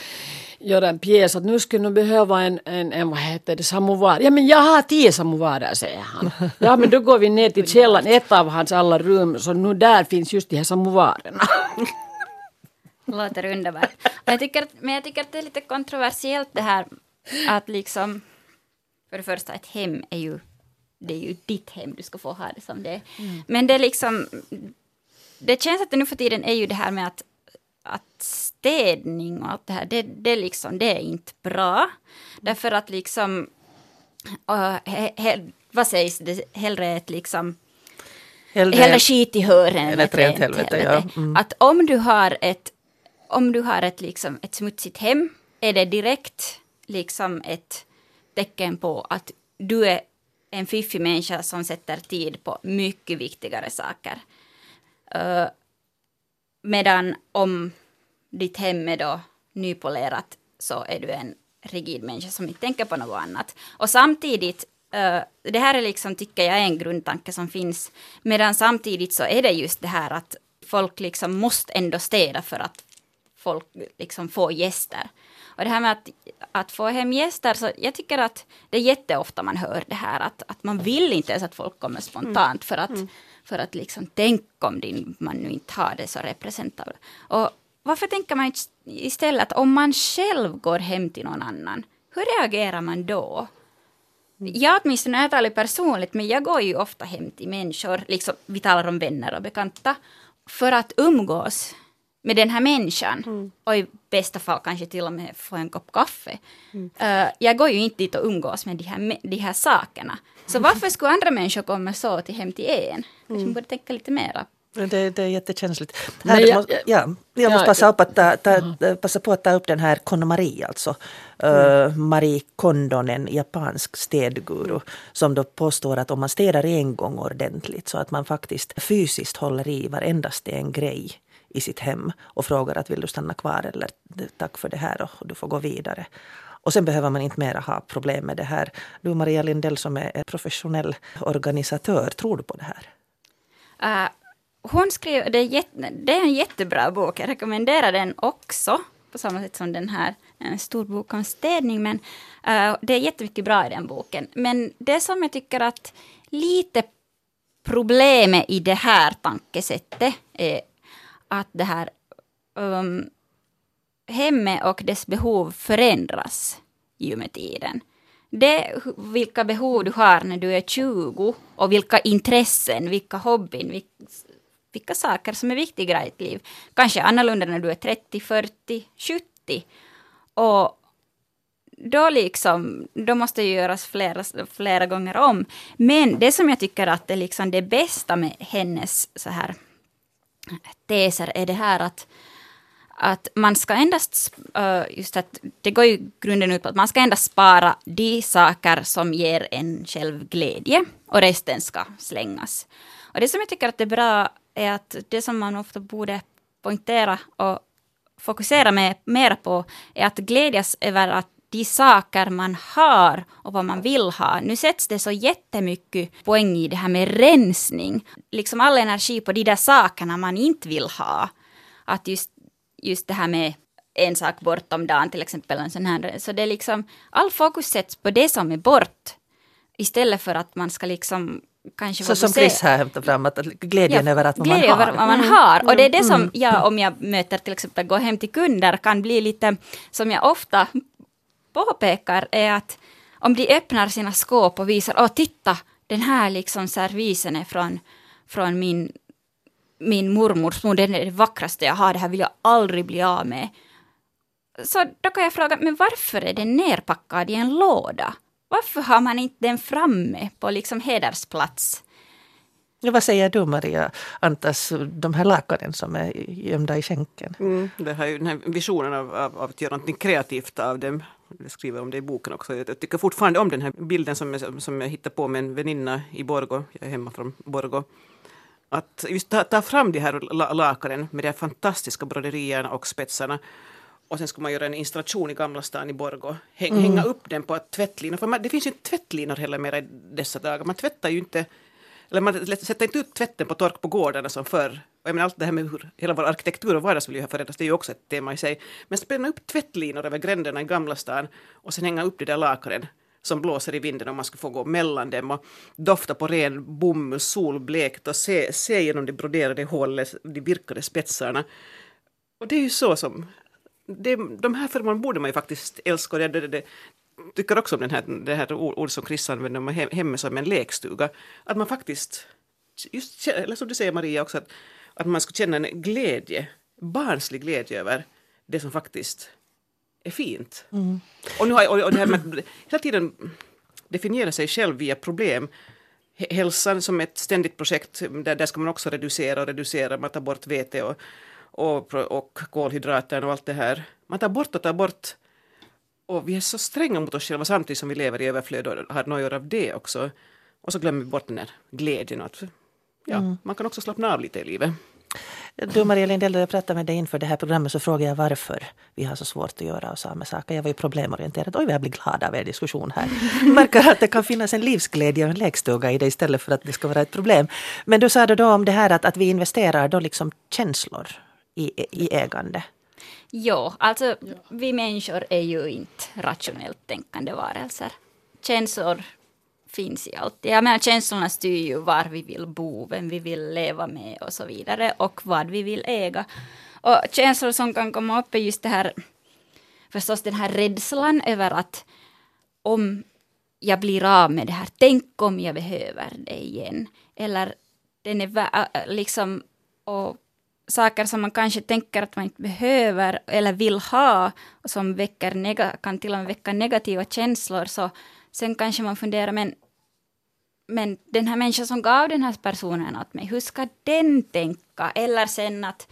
göra en pjäs att nu skulle du behöva en, en, en vad heter det, samovar. Ja men jag har tio samovarer säger han. Ja men då går vi ner till källaren, ett av hans alla rum, så nu där finns just de här samovarerna. Låter underbart. Jag tycker, men jag tycker att det är lite kontroversiellt det här att liksom för det första ett hem är ju det är ju ditt hem, du ska få ha det som det är. Mm. Men det är liksom det känns att det nu för tiden är ju det här med att att städning och allt det här, det, det, liksom, det är inte bra. Därför att liksom, uh, he, he, vad sägs det, hellre ett liksom Hellre, hellre skit i hören än ett rent helvete. helvete. Ja. Mm. Att om du har ett, om du har ett, liksom, ett smutsigt hem, är det direkt liksom ett tecken på att du är en fiffig människa som sätter tid på mycket viktigare saker. Uh, Medan om ditt hem är då nypolerat så är du en rigid människa som inte tänker på något annat. Och samtidigt, uh, det här är liksom, tycker jag, en grundtanke som finns. Medan samtidigt så är det just det här att folk liksom måste ändå städa för att folk liksom får gäster. Och det här med att, att få hem gäster, så jag tycker att det är jätteofta man hör det här att, att man vill inte ens att folk kommer spontant mm. för att mm för att liksom tänk om din, man nu inte har det så representabelt. Och varför tänker man inte istället att om man själv går hem till någon annan, hur reagerar man då? Jag åtminstone, jag talar personligt, men jag går ju ofta hem till människor, liksom, vi talar om vänner och bekanta, för att umgås med den här människan. Mm. Och bästa fall kanske till och med få en kopp kaffe. Mm. Uh, jag går ju inte dit och umgås med de här, de här sakerna. Så varför skulle andra människor komma så till hem till en? Mm. Man borde tänka lite mera det, det är jättekänsligt. Här, jag, måste, ja, jag måste passa, upp att ta, ta, passa på att ta upp den här KonMari, alltså. Mm. Uh, Marie Kondon, en japansk städguru, som då påstår att om man städar en gång ordentligt så att man faktiskt fysiskt håller i varenda sten grej i sitt hem och frågar att vill du stanna kvar eller tack för det här och du får gå vidare. Och sen behöver man inte mera ha problem med det här. Du Maria Lindell som är professionell organisatör, tror du på det här? Uh, hon skrev, det är, jätte, det är en jättebra bok, jag rekommenderar den också, på samma sätt som den här, en stor bok om städning, men uh, det är jättemycket bra i den boken. Men det som jag tycker att lite problemet i det här tankesättet är att det här um, hemmet och dess behov förändras ju med tiden. Det, vilka behov du har när du är 20 och vilka intressen, vilka hobbyn, vilka, vilka saker som är viktiga i ditt liv. Kanske annorlunda när du är 30, 40, 70. Och då, liksom, då måste det göras flera, flera gånger om. Men det som jag tycker att är liksom det bästa med hennes så här teser är det här att, att man ska endast, eh, just att det går ju grunden ut på att man ska endast spara de saker som ger en själv glädje och resten ska slängas. Och det som jag tycker att det är bra är att det som man ofta borde poängtera och fokusera med, mer på är att glädjas över att de saker man har och vad man vill ha. Nu sätts det så jättemycket poäng i det här med rensning. Liksom all energi på de där sakerna man inte vill ha. Att just, just det här med en sak bort om dagen till exempel. En sån här. Så det är liksom, all fokus sätts på det som är bort. Istället för att man ska liksom kanske Så som Chris här hämtar fram, att glädjen ja, över att vad man har. över vad man har. Och det är det som mm. jag, om jag möter till exempel, går hem till kunder, kan bli lite, som jag ofta påpekar, är att om de öppnar sina skåp och visar, åh titta, den här liksom servisen är från, från min, min mormors mor, den är det vackraste jag har, det här vill jag aldrig bli av med. Så då kan jag fråga, men varför är den nerpackad i en låda? Varför har man inte den framme på liksom hedersplats? Ja, vad säger du Maria Antas, de här lakanen som är gömda i skänken? Mm, det ju den här visionen av, av, av att göra något kreativt av dem. Jag skriver om det i boken också. Jag tycker fortfarande om den här bilden som jag, som jag hittade på med en väninna i Borgo. Jag är hemma från Borgo. Att just ta, ta fram de här lakanen med de fantastiska broderierna och spetsarna och sen skulle man göra en installation i Gamla stan i Borgå. Häng, mm. Hänga upp den på tvättlinor. För man, det finns ju inte tvättlinor heller mer i dessa dagar. Man tvättar ju inte eller man sätter inte ut tvätten på tork på gårdarna som förr. Och jag menar, allt det här med hur hela vår arkitektur och vardagsmiljö har förändrats, det är ju också ett tema i sig. Men spänna upp tvättlinor över gränderna i Gamla stan och sen hänga upp de där lakanen som blåser i vinden om man skulle få gå mellan dem och dofta på ren bomull, solblekt och se, se genom de broderade hålen, de virkade spetsarna. Och det är ju så som det, de här föremålen borde man ju faktiskt älska. Det, det, det, tycker också om den här, det här ord som Chris använder om hemmet som en lekstuga. Att man faktiskt, just, eller som du säger Maria också, att, att man ska känna en glädje, barnslig glädje över det som faktiskt är fint. Mm. Och, nu har, och, och det här med att hela tiden definiera sig själv via problem. Hälsan som ett ständigt projekt, där, där ska man också reducera och reducera, man tar bort vete och och, och kolhydrater och allt det här. Man tar bort och tar bort. Och vi är så stränga mot oss själva samtidigt som vi lever i överflöd och har nojor av det också. Och så glömmer vi bort den här glädjen. Att, ja, mm. Man kan också slappna av lite i livet. Du Maria Lindell, när jag pratade med dig inför det här programmet så frågade jag varför vi har så svårt att göra oss av med saker. Jag var ju problemorienterad. Oj, jag blir glad av er diskussion här. Märker att det kan finnas en livsglädje och en lekstuga i det istället för att det ska vara ett problem. Men du sa då om det här att, att vi investerar då liksom känslor i, i ägande? Jo, alltså ja. vi människor är ju inte rationellt tänkande varelser. Känslor finns i allt. Jag menar känslorna styr ju var vi vill bo, vem vi vill leva med och så vidare och vad vi vill äga. Och känslor som kan komma upp är just det här, förstås den här rädslan över att om jag blir av med det här, tänk om jag behöver det igen. Eller den är liksom, och saker som man kanske tänker att man inte behöver eller vill ha, och som väcker kan till och med väcka negativa känslor, så sen kanske man funderar, men, men den här människan som gav den här personen åt mig, hur ska den tänka? Eller sen att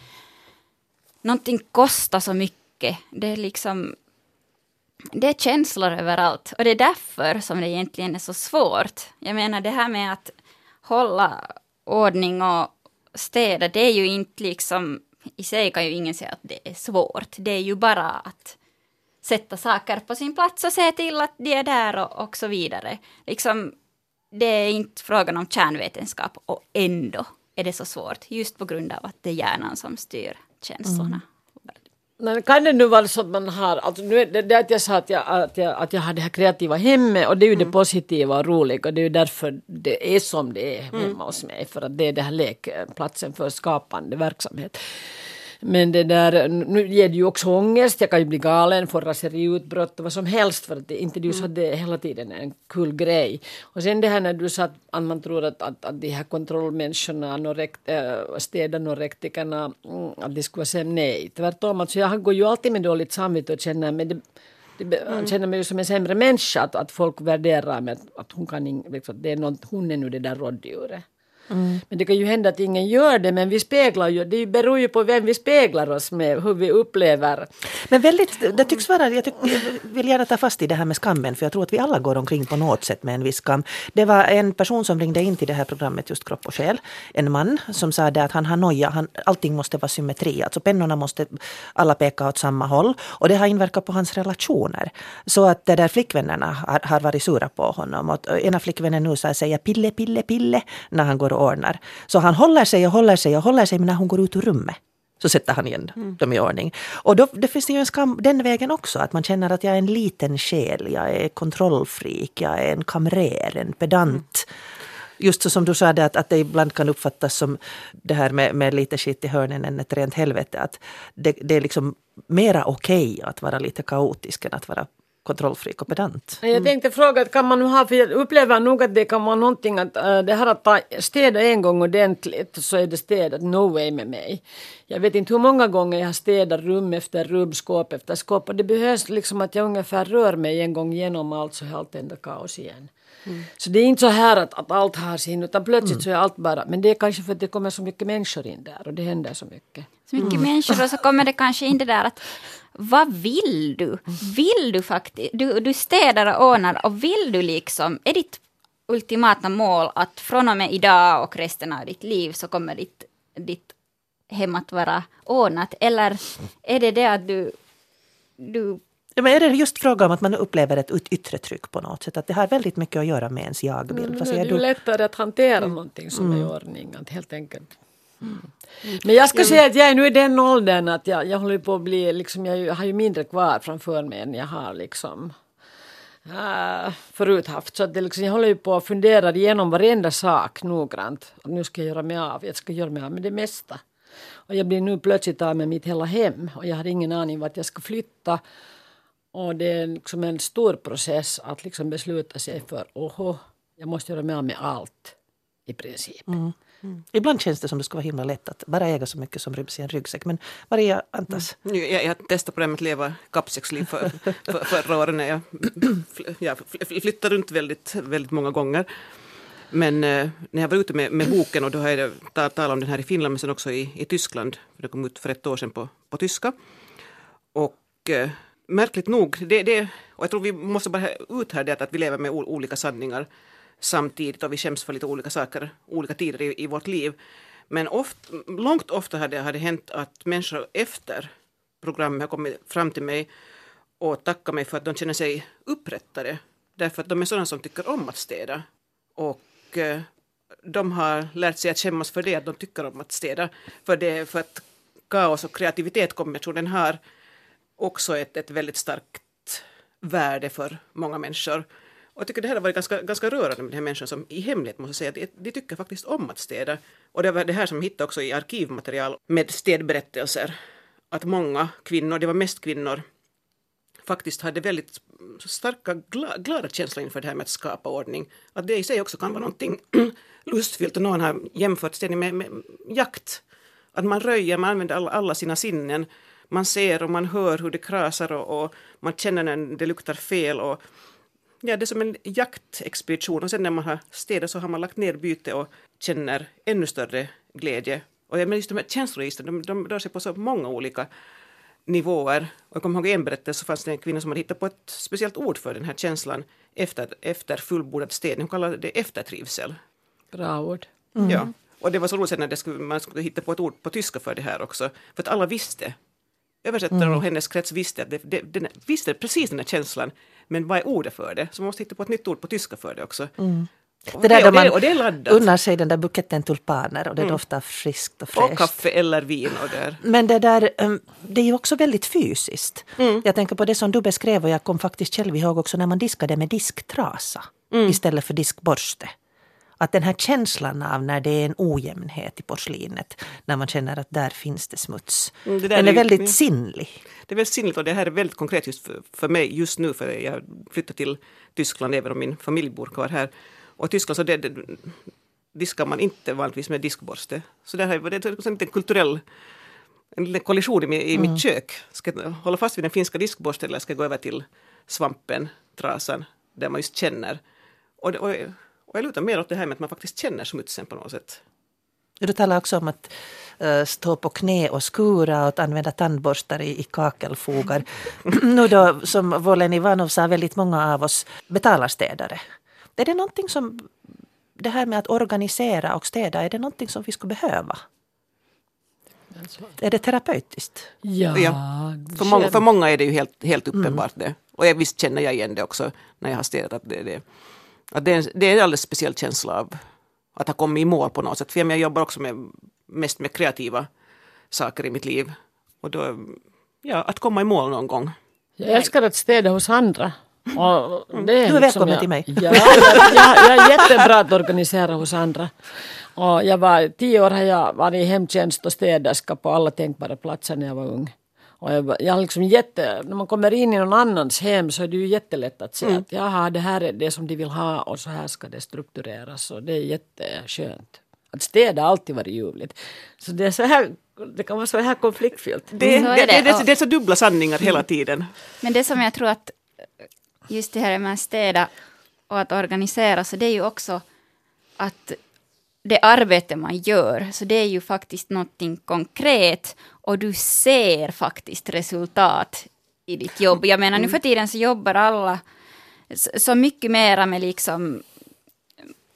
någonting kostar så mycket. Det är liksom det är känslor överallt och det är därför som det egentligen är så svårt. Jag menar det här med att hålla ordning och städa, det är ju inte liksom, i sig kan ju ingen säga att det är svårt. Det är ju bara att sätta saker på sin plats och se till att de är där och, och så vidare. Liksom, det är inte frågan om kärnvetenskap och ändå är det så svårt, just på grund av att det är hjärnan som styr känslorna. Mm. Men kan det nu vara så att man har, alltså nu är det, det att jag sa att jag, att, jag, att jag har det här kreativa hemmet och det är ju mm. det positiva och roliga och det är ju därför det är som det är hemma mm. hos mig för att det är det här lekplatsen för skapande verksamhet. Men det där, nu ger det ju också ångest, jag kan ju bli galen, få raseriutbrott och vad som helst för att det, inte du att det hela tiden en kul grej. Och sen det här när du sa att man tror att, att, att de här kontrollmänniskorna, anorekt, äh, städanorektikerna, mm, att de skulle vara säga nej. Tvärtom, alltså jag går ju alltid med dåligt samvete och känner mig det, Mm. känner mig som en sämre människa, att, att folk värderar mig, att, att hon kan liksom, det är något, hon är nu det där rådjuret. Mm. Men det kan ju hända att ingen gör det, men vi speglar ju, det beror ju på vem vi speglar oss med, hur vi upplever. Men väldigt, det tycks vara, jag, tyck, jag vill gärna ta fast i det här med skammen, för jag tror att vi alla går omkring på något sätt med en viss skam. Det var en person som ringde in till det här programmet, just Kropp och själ, en man som sa det att han har noja, han, allting måste vara symmetri, alltså pennorna måste alla peka åt samma håll och det har inverkat på hans relationer. Så att det där flickvännerna har, har varit sura på honom och ena flickvännen nu säger pille, pille, pille när han går och ordnar. Så han håller sig och håller sig och håller sig, men när hon går ut ur rummet så sätter han igen mm. dem i ordning. Och då det finns ju en skam den vägen också, att man känner att jag är en liten själ, jag är kontrollfreak, jag är en kamrer, en pedant. Mm. Just så som du sa, att, att det ibland kan uppfattas som det här med, med lite skit i hörnen än ett rent helvete. Att det, det är liksom mera okej okay att vara lite kaotisk än att vara kontrollfreak och pedant. Mm. Jag tänkte fråga, kan man nu ha, för jag upplever nog att det kan vara någonting att äh, det här att ta, städa en gång ordentligt så är det städat, no way med mig. Jag vet inte hur många gånger jag har städat rum efter rum, skåp efter skåp och det behövs liksom att jag ungefär rör mig en gång genom allt så är allt ändå kaos igen. Mm. Så det är inte så här att, att allt har sin, utan plötsligt mm. så är allt bara, men det är kanske för att det kommer så mycket människor in där och det händer så mycket. Så mycket mm. människor och så kommer det kanske in det där att vad vill du? Vill du faktiskt, du, du städar och ordnar och vill du liksom, är ditt ultimata mål att från och med idag och resten av ditt liv så kommer ditt, ditt hem att vara ordnat? Eller är det det att du, du Ja, men är det just fråga om att man upplever ett yttre tryck på något sätt? Att det har väldigt mycket att göra med ens jagbild. Mm, det är ju lättare att hantera mm. någonting som mm. är i ordning. helt enkelt. Mm. Men jag ska säga att jag är nu i den åldern att jag, jag håller på att bli, liksom, jag har ju mindre kvar framför mig än jag har liksom äh, förut haft. Så att det liksom, jag håller ju på att fundera igenom varenda sak noggrant. Och nu ska jag göra mig av, jag ska göra mig av med det mesta. Och jag blir nu plötsligt av med mitt hela hem och jag har ingen aning vart jag ska flytta. Och det är liksom en stor process att liksom besluta sig för, oho, jag måste göra mig av med allt i princip. Mm. Mm. Ibland känns det som det skulle vara himla lätt att bara äga så mycket som ryms i en ryggsäck. Men Maria Antas? Mm. Jag, jag testade på det med att leva kappsäcksliv för, för, förra året när jag, jag flyttade runt väldigt, väldigt många gånger. Men eh, när jag var ute med, med boken och då har jag talat om den här i Finland men sen också i, i Tyskland. För det kom ut för ett år sedan på, på tyska. Och eh, märkligt nog, det, det, och jag tror vi måste bara ut här det att vi lever med olika sanningar samtidigt och vi skäms för lite olika saker, olika tider i, i vårt liv. Men oft, långt ofta har det, har det hänt att människor efter programmet har kommit fram till mig och tackat mig för att de känner sig upprättade. Därför att de är sådana som tycker om att städa. Och eh, de har lärt sig att skämmas för det, att de tycker om att städa. För, det, för att kaos och kreativitet kombinationen har också ett, ett väldigt starkt värde för många människor. Och jag tycker det här har varit ganska, ganska rörande med de här människorna som i hemlighet måste säga att de, de tycker faktiskt om att städa. Och det var det här som jag hittade också i arkivmaterial med städberättelser. Att många kvinnor, det var mest kvinnor, faktiskt hade väldigt starka gla, glada känslor inför det här med att skapa ordning. Att det i sig också kan vara någonting lustfyllt och någon har jämfört städning med, med jakt. Att man röjer, man använder alla, alla sina sinnen. Man ser och man hör hur det krasar och, och man känner när det luktar fel. Och, ja, det är som en jaktexpedition och sen när man har städat så har man lagt ner byte och känner ännu större glädje. Och jag menar just de här känsloregistren, de, de rör sig på så många olika nivåer. Och jag kommer ihåg en berättelse så fanns det en kvinna som hade hittat på ett speciellt ord för den här känslan efter, efter fullbordad städning. Hon kallade det eftertrivsel. Bra ord. Ja. Och det var så roligt sen när det skulle, man skulle hitta på ett ord på tyska för det här också. För att alla visste. Översättaren och hennes krets visste att det, det, den, visste precis den här känslan. Men vad är ordet för det? Så man måste hitta på ett nytt ord på tyska för det också. Och Det där det, då och, det, man och det är laddat. unnar sig den där buketten tulpaner och det doftar friskt och Och fräscht. kaffe eller vin och där. Men det där, um, det är ju också väldigt fysiskt. Jag tänker på det som du beskrev och jag kom faktiskt själv ihåg också när man diskade med disktrasa istället för diskborste. Att den här känslan av när det är en ojämnhet i porslinet, när man känner att där finns det smuts. Mm, det den är är ju- väldigt sinnlig. Det är väldigt sinnligt och det här är väldigt konkret just för, för mig just nu för jag flyttar till Tyskland även om min familj bor kvar här. Och i Tyskland så det, det, diskar man inte vanligtvis med diskborste. Så det här är det är en liten kulturell en liten kollision i, i mitt kök. Ska jag hålla fast vid den finska diskborsten eller ska jag gå över till svampen, trasan, där man just känner. Och, och, och jag lutar mer åt det här med att man faktiskt känner smutsen på något sätt. Du talar också om att eh, stå på knä och skura och att använda tandborstar i, i kakelfogar. nu då, som Volen Ivanov sa, väldigt många av oss betalar städare. Är det någonting som, det här med att organisera och städa, är det någonting som vi skulle behöva? Är det terapeutiskt? Ja, Ja, För många, för många är det ju helt, helt uppenbart det. Och jag, visst känner jag igen det också när jag har städat. Att det, det, att det, är, en- det är en alldeles speciell känsla av att ha kommit i mål på något sätt. För jag jobbar också med, mest med kreativa saker i mitt liv. Och då, ja, att komma i mål någon gång. Jag älskar att städa hos andra. Och det är Du är liksom välkommen jag, till mig. Ja, jag, jag, jag är jättebra att organisera hos andra. Och jag var, tio år har jag varit i hemtjänst och städerska på alla tänkbara platser när jag var ung. Och jag, jag liksom jätte, när man kommer in i någon annans hem så är det ju jättelätt att säga att jaha, det här är det som de vill ha och så här ska det struktureras. Och det är jätteskönt. Att städa har alltid varit ljuvligt. Så det, är så här, det kan vara så här konfliktfyllt. Det, Så det, är det, det. det, Och- det är så dubbla sanningar hela tiden. Men det som jag tror att just det här med att städa och att organisera, så det är ju också att det arbete man gör, så det är ju faktiskt någonting konkret och du ser faktiskt resultat i ditt jobb. Jag menar nu för tiden så jobbar alla så- mycket mera med liksom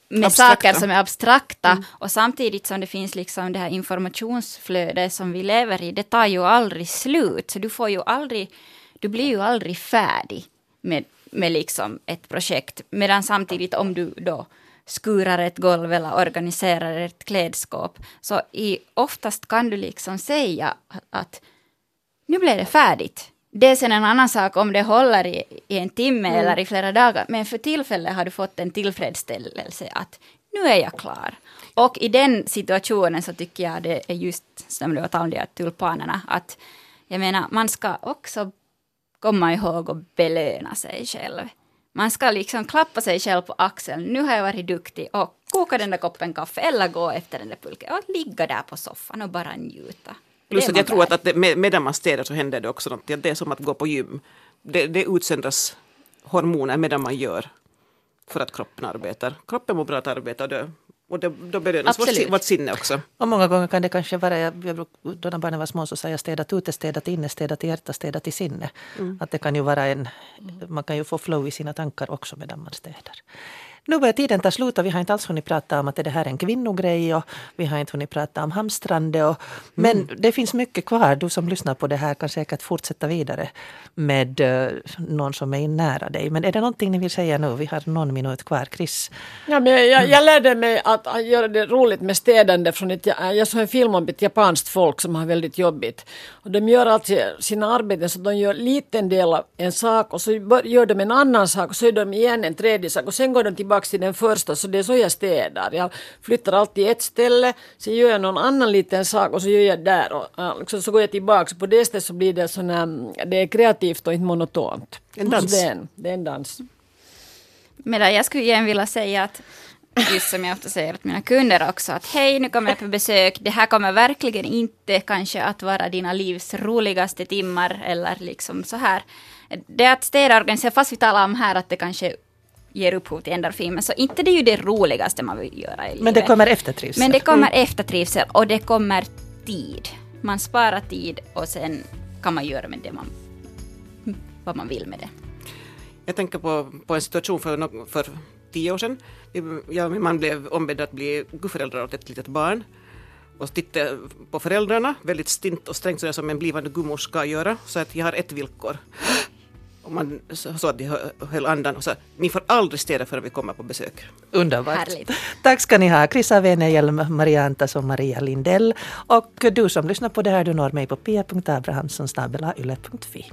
med Abstrakta. saker som är abstrakta och samtidigt som det finns liksom det här informationsflödet som vi lever i, det tar ju aldrig slut. Så du får ju aldrig, du blir ju aldrig färdig med, med liksom ett projekt. Medan samtidigt om du då skurar ett golv eller organiserar ett klädskap, så i, oftast kan du liksom säga att nu blev det färdigt. Det är sen en annan sak om det håller i, i en timme eller i flera dagar, men för tillfället har du fått en tillfredsställelse att nu är jag klar. Och i den situationen så tycker jag det är just som du har talat om tulpanerna, att jag menar man ska också komma ihåg och belöna sig själv. Man ska liksom klappa sig själv på axeln. Nu har jag varit duktig och koka den där koppen kaffe eller gå efter den där pulken och ligga där på soffan och bara njuta. Plus att jag tror att, att det, med, medan man städar så händer det också något. Det är som att gå på gym. Det, det utsöndras hormoner medan man gör för att kroppen arbetar. Kroppen mår bra att arbeta och, det, och det, då belönas vårt, vårt sinne också. Och många gånger kan det kanske vara, jag, jag, bruk- då när barnen var små så sa jag städat ute, städat inne, städat i hjärta, städat i sinne. Att det kan ju vara en, man kan ju få flow i sina tankar också medan man städar. Nu börjar tiden ta slut och vi har inte alls hunnit prata om att det här är en kvinnogrej och vi har inte hunnit prata om hamstrande. Och, men det finns mycket kvar. Du som lyssnar på det här kan säkert fortsätta vidare med eh, någon som är nära dig. Men är det någonting ni vill säga nu? Vi har någon minut kvar. Chris? Ja, men jag, jag, jag lärde mig att, göra det roligt med städande från ett, jag såg en film om ett japanskt folk som har väldigt jobbigt. Och de gör alltså sina arbeten så de gör liten del av en sak och så gör de en annan sak och så gör de igen en tredje sak och sen går de tillbaka till den första så det är så jag städar. Jag flyttar alltid ett ställe, sen gör jag någon annan liten sak och så gör jag där och liksom, så går jag tillbaka. Så på det sättet så blir det sån här, det är kreativt och inte monotont. En dans. Så det, är en, det är en dans. Medan jag skulle igen vilja säga att just som jag ofta säger till mina kunder också, att hej, nu kommer jag på besök, det här kommer verkligen inte kanske att vara dina livs roligaste timmar eller liksom så här. Det är att städa och organisera, fast vi talar om här att det kanske ger upphov till endorfin, men så inte det är ju det roligaste man vill göra i livet. Men det kommer eftertrivsel. Men det kommer eftertrivsel och det kommer tid. Man sparar tid och sen kan man göra med det man, vad man vill med det. Jag tänker på, på en situation för, för tio år sedan. Jag och min man blev ombedda att bli gudföräldrar åt ett litet barn. Och tittade på föräldrarna, väldigt stint och strängt sådär som en blivande gummor ska göra. Så att jag har ett villkor. Och man så att de hö- höll andan och sa ni får aldrig städa förrän vi kommer på besök. Underbart. Härligt. Tack ska ni ha, Chris Avenehjelm, Maria Antas och Maria Lindell. Och du som lyssnar på det här, du når mig på pia.abrahamssonsnabelayle.fi.